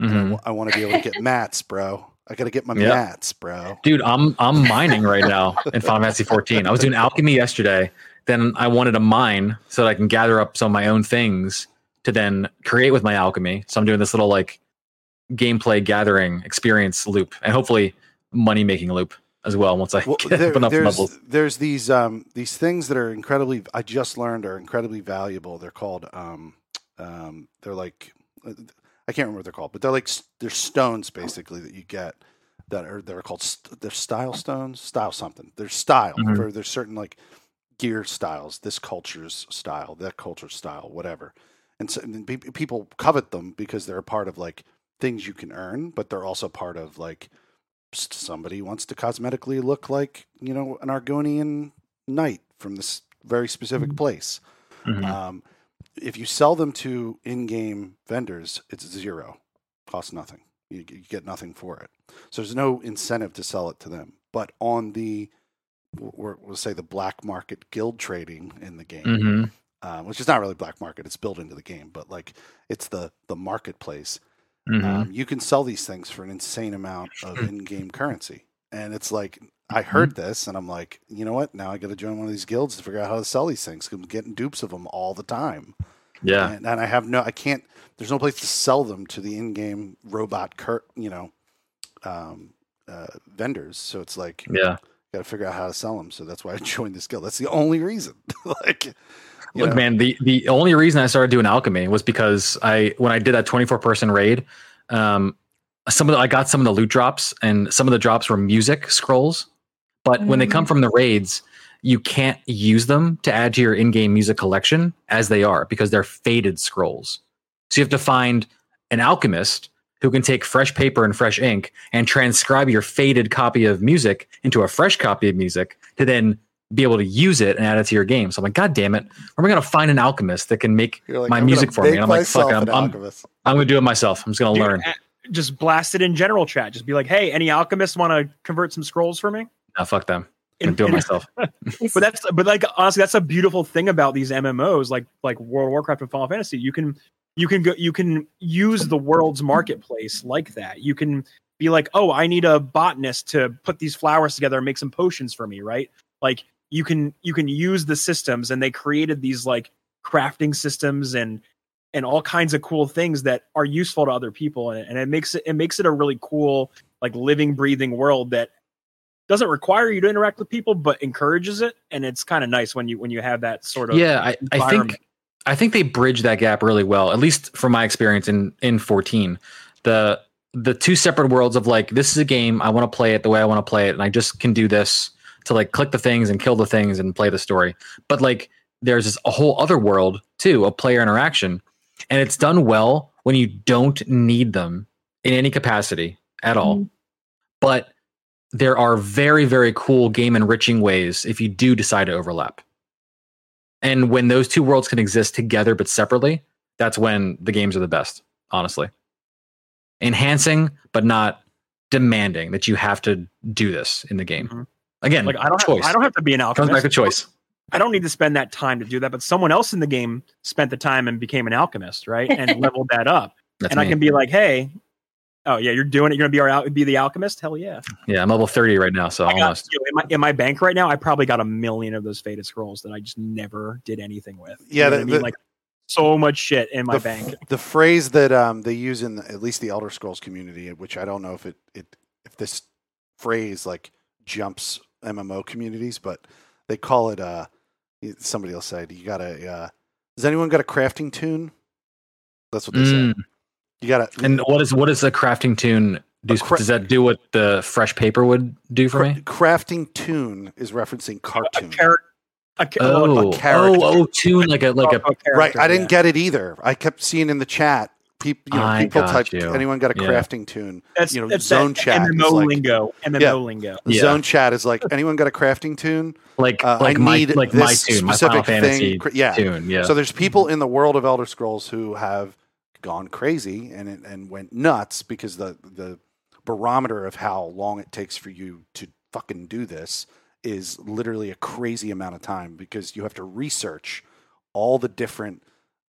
And I Mhm. wa- I want to be able to get mats, bro. I got to get my Yeah. mats, bro. Dude, I'm I'm mining right now in Final Fantasy 14. I was doing alchemy yesterday. Then I wanted to mine so that I can gather up some of my own things to then create with my alchemy. So I'm doing this little like gameplay gathering experience loop and hopefully money making loop as well once I Well, get there- up enough there's levels. there's these um these things that are incredibly I just learned are incredibly valuable. They're called um um they're like I can't remember what they're called, but they're like they're stones basically that you get that are they're called st- they're style stones, style something. They're style Mhm. for there's certain like gear styles, this culture's style, that culture's style, whatever. And so and people covet them because they're a part of like things you can earn, but they're also part of like somebody wants to cosmetically look like you know an Argonian knight from this very specific place. Mhm. Um, if you sell them to in-game vendors, it's zero, costs nothing. You, you get nothing for it. So there's no incentive to sell it to them. But on the, we're, we'll say the black market guild trading in the game, Mhm. uh, which is not really black market, it's built into the game, but like it's the the marketplace. Mhm. Um, you can sell these things for an insane amount of Hmm. in-game currency, and it's like I Mm-hmm. heard this, and I'm like, you know what? Now I got to join one of these guilds to figure out how to sell these things. I'm getting dupes of them all the time, yeah. and, and I have no, I can't. There's no place to sell them to the in-game robot, cur- you know, um, uh, vendors. So it's like, Yeah. Got to figure out how to sell them. So that's why I joined this guild. That's the only reason. like, Look, know, man, the the only reason I started doing alchemy was because I when I did that 24 person raid, um, some of the, I got some of the loot drops and some of the drops were music scrolls. But when they come from the raids, you can't use them to add to your in-game music collection as they are because they're faded scrolls. So you have to find an alchemist who can take fresh paper and fresh ink and transcribe your faded copy of music into a fresh copy of music to then be able to use it and add it to your game. So I'm like, God damn it, where am I going to find an alchemist that can make like, my I'm music for me? And I'm like, fuck it, I'm, I'm. I'm going to do it myself. I'm just going to learn. Uh, just blast it in general chat. Just be like, hey, any alchemists want to convert some scrolls for me? No, fuck them. I'm And- going to do it myself. but that's but like honestly that's a beautiful thing about these mmos like like world of warcraft and final fantasy you can you can go you can use the world's marketplace like that. You can be like oh i need a botanist to put these flowers together and make some potions for me right? Like you can you can use the systems and they created these like crafting systems and and all kinds of cool things that are useful to other people and, and it makes it it makes it a really cool like living breathing world that doesn't require you to interact with people but encourages it and it's kind of nice when you when you have that sort of yeah, I, I think I think they bridge that gap really well, at least from my experience in in 14. The the two separate worlds of like this is a game I want to play it the way I want to play it, and I just can do this to like click the things and kill the things and play the story. But like there's this a whole other world too of player interaction, and it's done well when you don't need them in any capacity at all. Mm-hmm. But there are very very cool game enriching ways if you do decide to overlap. And when those two worlds can exist together but separately, that's when the games are the best, honestly. Enhancing, but not demanding that you have to do this in the game. Mhm. Again, like i don't choice. have, i don't have to be an alchemist. Comes back to choice. i don't need to spend that time to do that but someone else in the game spent the time and became an alchemist right and leveled that up That's and me. i can be like hey Oh yeah, you're doing it. You're gonna be our al- be the alchemist. Hell yeah. Yeah, I'm level 30 right now, so I almost. you know, in, my, in my bank right now, I probably got a million of those faded scrolls that I just never did anything with. You Yeah, the- I mean? the- like so much shit in my the, bank. The phrase that um, they use in the, at least the Elder Scrolls community, which I don't know if it, it if this phrase like jumps MMO communities, but they call it. Uh, somebody else said "You got a? Uh, has anyone got a crafting tune?" That's what they say. Mm. You got to And what is what does a crafting tune do? Cra- does that do what the fresh paper would do for me? crafting tune is referencing A cartoon. A, ca- Oh, a character. oh, oh, tune like a like a. a right, I didn't yeah. get it either. I kept seeing in the chat. People, you know, I people got type. you. Anyone got a Yeah. crafting tune? That's you know, that's zone that chat MMO like- lingo. MMO Yeah. lingo. Yeah. Zone chat is like, anyone got a crafting tune? like Uh, like I my need like my this tune, my Final specific Fantasy thing. cr- Yeah. tune. Yeah. So there's people in the world of Elder Scrolls who have gone crazy and it- and went nuts because the the barometer of how long it takes for you to fucking do this is literally a crazy amount of time because you have to research all the different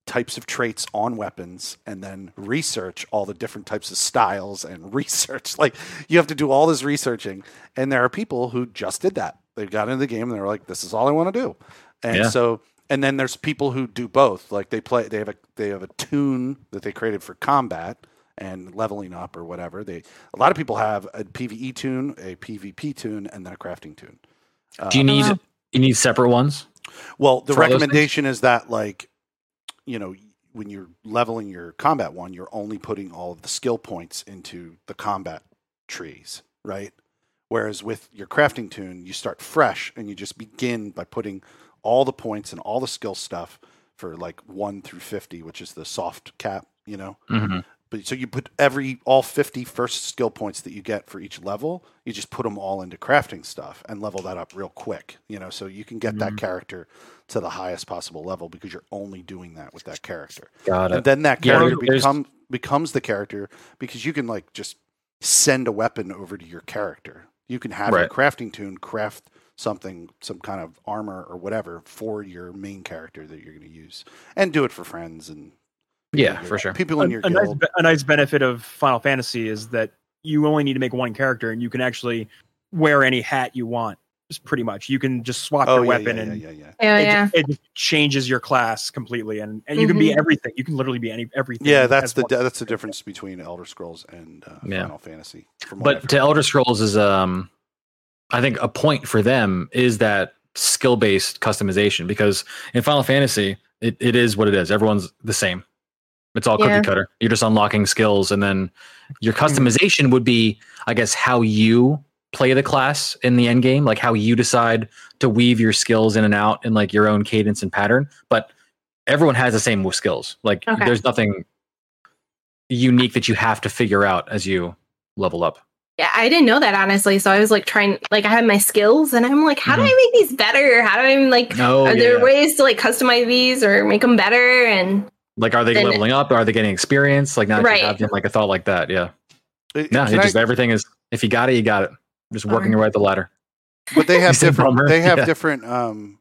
types of traits on weapons and then research all the different types of styles and research. Like you have to do all this researching. And there are people who just did that. They got into the game and they're like this is all i want to do. And Yeah. so and then there's people who do both like they play they have a they have a tune that they created for combat and leveling up or whatever they a lot of people have a pve tune a pvp tune and then a crafting tune do you Uh, need Uh, you need separate ones? well, the for all those recommendation is that like, you know, when you're leveling your combat one, you're only putting all of the skill points into the combat trees, right? Whereas with your crafting tune, you start fresh and you just begin by putting all the points and all the skill stuff for like one through fifty, which is the soft cap, you know. hmm But so you put every all 50 first skill points that you get for each level, you just put them all into crafting stuff and level that up real quick, you know, so you can get that Mhm. character to the highest possible level because you're only doing that with that character. Got And it. then that character there's- become becomes the character because you can like just send a weapon over to your character. You can have your crafting tune craft something, some kind of armor or whatever for your main character that you're going to use, and do it for friends and Yeah, for sure. People in your a, a nice, be- a nice benefit of Final Fantasy is that you only need to make one character, and you can actually wear any hat you want. Just pretty much, you can just swap Oh your yeah, weapon, yeah, and yeah, yeah, yeah. Yeah, it, yeah. just, it just changes your class completely, and, and you can be everything. You can literally be any everything. Yeah, that's the that's the difference between Elder Scrolls and uh, Yeah. Final Fantasy. From But to. Elder Scrolls is um I think a point for them is that skill based customization because in Final Fantasy it, it is what it is. Everyone's the same. It's all cookie cutter. You're just unlocking skills and then your mm-hmm. customization would be, I guess, how you play the class in the end game, like how you decide to weave your skills in and out in like your own cadence and pattern. But everyone has the same skills. Like Okay. there's nothing unique that you have to figure out as you level up. Yeah, I didn't know that honestly. So I was like trying, like I had my skills, and I'm like, how do I make these better? How do I like? Oh, are there ways to like customize these or make them better? And Like, are they Then- leveling up? Are they getting experience? Like, now that Right. you them, like a thought like that. Yeah. It- No, can it I- just everything is. If you got it, you got it. Just working your way up the ladder. but they have different. They have Yeah. different. Um,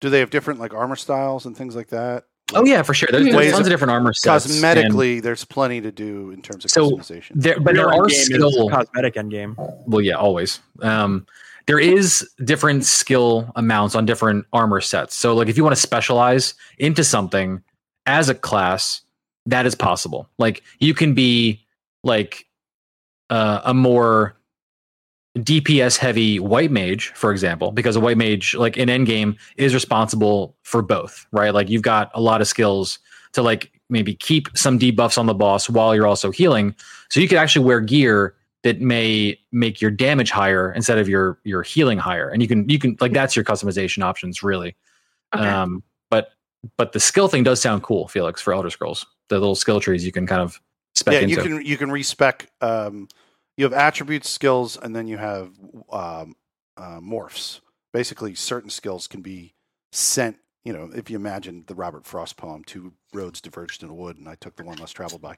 do they have different like armor styles and things like that? Oh yeah, for sure. There's, there's Ways tons of- of different armor sets. and Cosmetically, there's plenty to do in terms of So, customization. there, but there Real are endgame is skill. cosmetic end game. Well, yeah, always. Um, there is different skill amounts on different armor sets. So, like, if you want to specialize into something as a class, that is possible. Like, you can be like uh, a more DPS heavy white mage, for example, because a white mage, like in endgame, is responsible for both, right? Like, you've got a lot of skills to like maybe keep some debuffs on the boss while you're also healing. So you could actually wear gear that may make your damage higher instead of your your healing higher and you can you can like that's your customization options really okay. um but but the skill thing does sound cool felix for elder scrolls the little skill trees you can kind of spec yeah, into you can you can respec. Um, you have attributes, skills, and then you have um, uh, morphs. Basically, certain skills can be sent. You know, if you imagine the Robert Frost poem, two roads diverged in a wood, and I took the one less traveled by."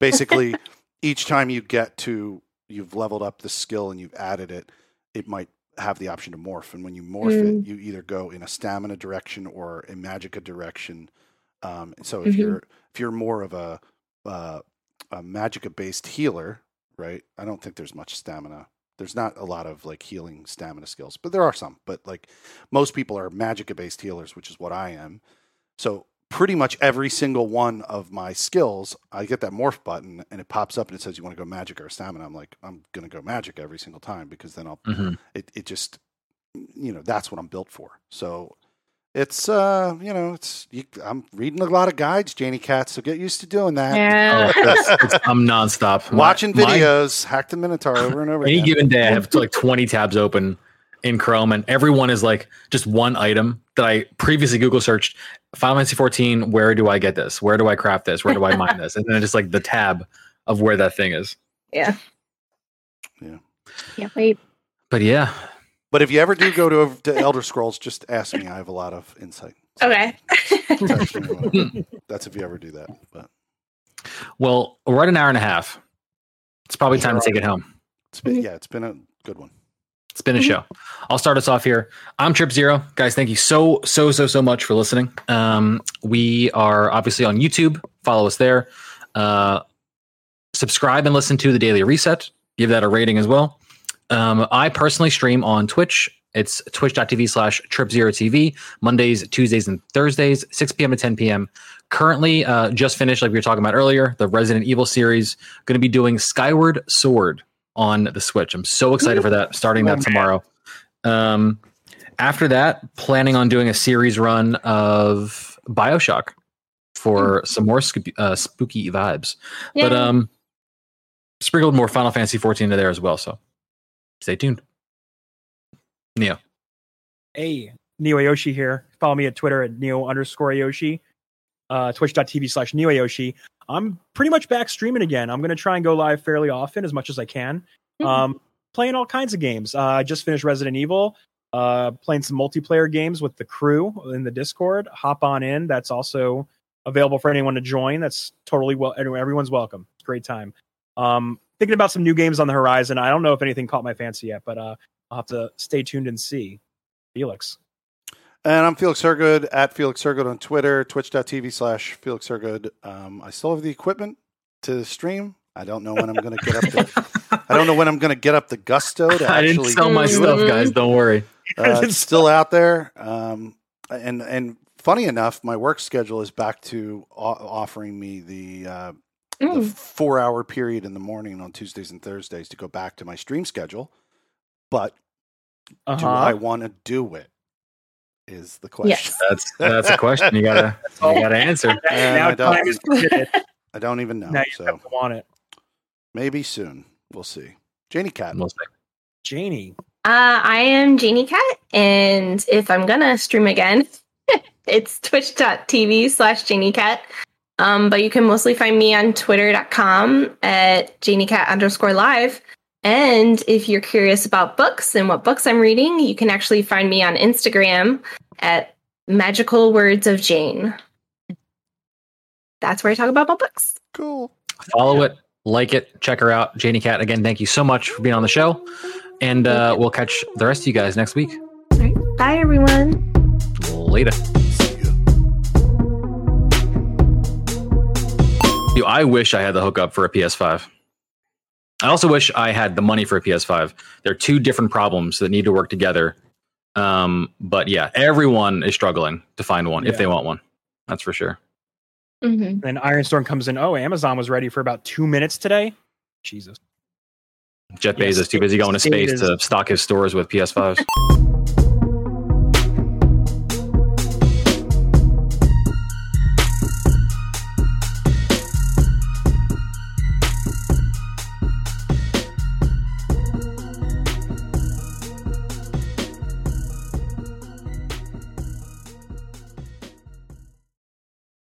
Basically, each time you get to you've leveled up the skill and you've added it, it might have the option to morph. And when you morph Mm. it, you either go in a stamina direction or a magica direction. Um, so if Mhm. you're if you're more of a uh, a Magica based healer, right? I don't think there's much stamina. There's not a lot of like healing stamina skills, but there are some. But like most people are Magica based healers, which is what I am. So pretty much every single one of my skills, I get that morph button and it pops up and it says you want to go magic or stamina. I'm like, I'm gonna go magic every single time because then I'll Mhm. it, it just you know that's what i'm built for so it's uh you know it's you, i'm reading a lot of guides janie cat so get used to doing that Yeah. Oh, that's, it's- I'm nonstop watching my- videos hack the minotaur over and over any again given day, I have like 20 tabs open in Chrome, and every one is like just one item that I previously Google searched. Final Fantasy 14. Where do I get this? Where do I craft this? Where do I mine this? And then just like the tab of where that thing is. yeah. Yeah. Yeah. Wait. But yeah, but if you ever do go to, to elder scrolls just ask me i have a lot of insight Okay. Text me when- that's if you ever do that but well, we're at an hour and a half. It's probably time to take it home. it's been yeah it's been a good one It's been a show. I'll start us off here. I'm Trip Zero. Guys, thank you so, so, so, so much for listening. Um, we are obviously on YouTube. Follow us there. Uh, subscribe and listen to the Daily Reset. Give that a rating as well. Um, I personally stream on Twitch. It's twitch.tv slash trip zero TV, Mondays, Tuesdays, and Thursdays, 6 p.m. to 10 p.m. Currently, uh, just finished, like we were talking about earlier, the Resident Evil series. Going to be doing Skyward Sword on the Switch. I'm so excited for that, starting that tomorrow. Um, after that, planning on doing a series run of Bioshock for some more scoop- uh, spooky vibes. But um, sprinkled more Final Fantasy 14 into there as well. So stay tuned. Neo. Hey, Neo Yoshi here. Follow me at Twitter at Neo underscore Yoshi, uh, twitch.tv slash Neo Yoshi. I'm pretty much back streaming again. I'm going to try and go live fairly often as much as I can. Mhm. Um, playing all kinds of games. Uh, I just finished Resident Evil, uh, playing some multiplayer games with the crew in the Discord. Hop on in. That's also available for anyone to join. That's totally well. Everyone's welcome. It's a great time. Um, thinking about some new games on the horizon. I don't know if anything caught my fancy yet, but uh, I'll have to stay tuned and see. Felix. And I'm Felix Hergood at Felix Hergood on Twitter, twitch.tv slash Felix Hergood. Um, I still have the equipment to stream. I don't know when I'm going to get up the, I don't know when I'm going to get up the gusto to I didn't actually sell my stuff, it. guys. Don't worry. Uh, it's still out there. Um, and, and funny enough, my work schedule is back to o- offering me the, uh, the Mm. four hour period in the morning on Tuesdays and Thursdays to go back to my stream schedule. But Uh-huh. do I want to do it? Is the question. Yes. That's that's a question you gotta you gotta answer. And now I don't- time is to get it. I don't even know. Now you so have to want it. maybe soon. We'll see. Janie Cat. We'll see. Janie. Uh, I am Janie Cat, and if I'm gonna stream again, it's twitch.tv slash Janie Cat. Um, but you can mostly find me on twitter.com at JanieCat underscore live. And if you're curious about books and what books I'm reading, you can actually find me on Instagram at Magical Words of Jane. That's where I talk about my books. Cool. Follow it, like it, check her out. Janie Cat, again, thank you so much for being on the show. And uh, we'll catch the rest of you guys next week. All right. Bye, everyone. Later. Yo, I wish I had the hookup for a PS5. I also wish I had the money for a PS5. They're two different problems that need to work together. Um, but yeah, everyone is struggling to find one if they want one. That's for sure. Mm-hmm. Then Ironstorm comes in. Oh, Amazon was ready for about two minutes today. Jesus. Jeff Yes, Bezos too busy going to space is. to stock his stores with PS5s.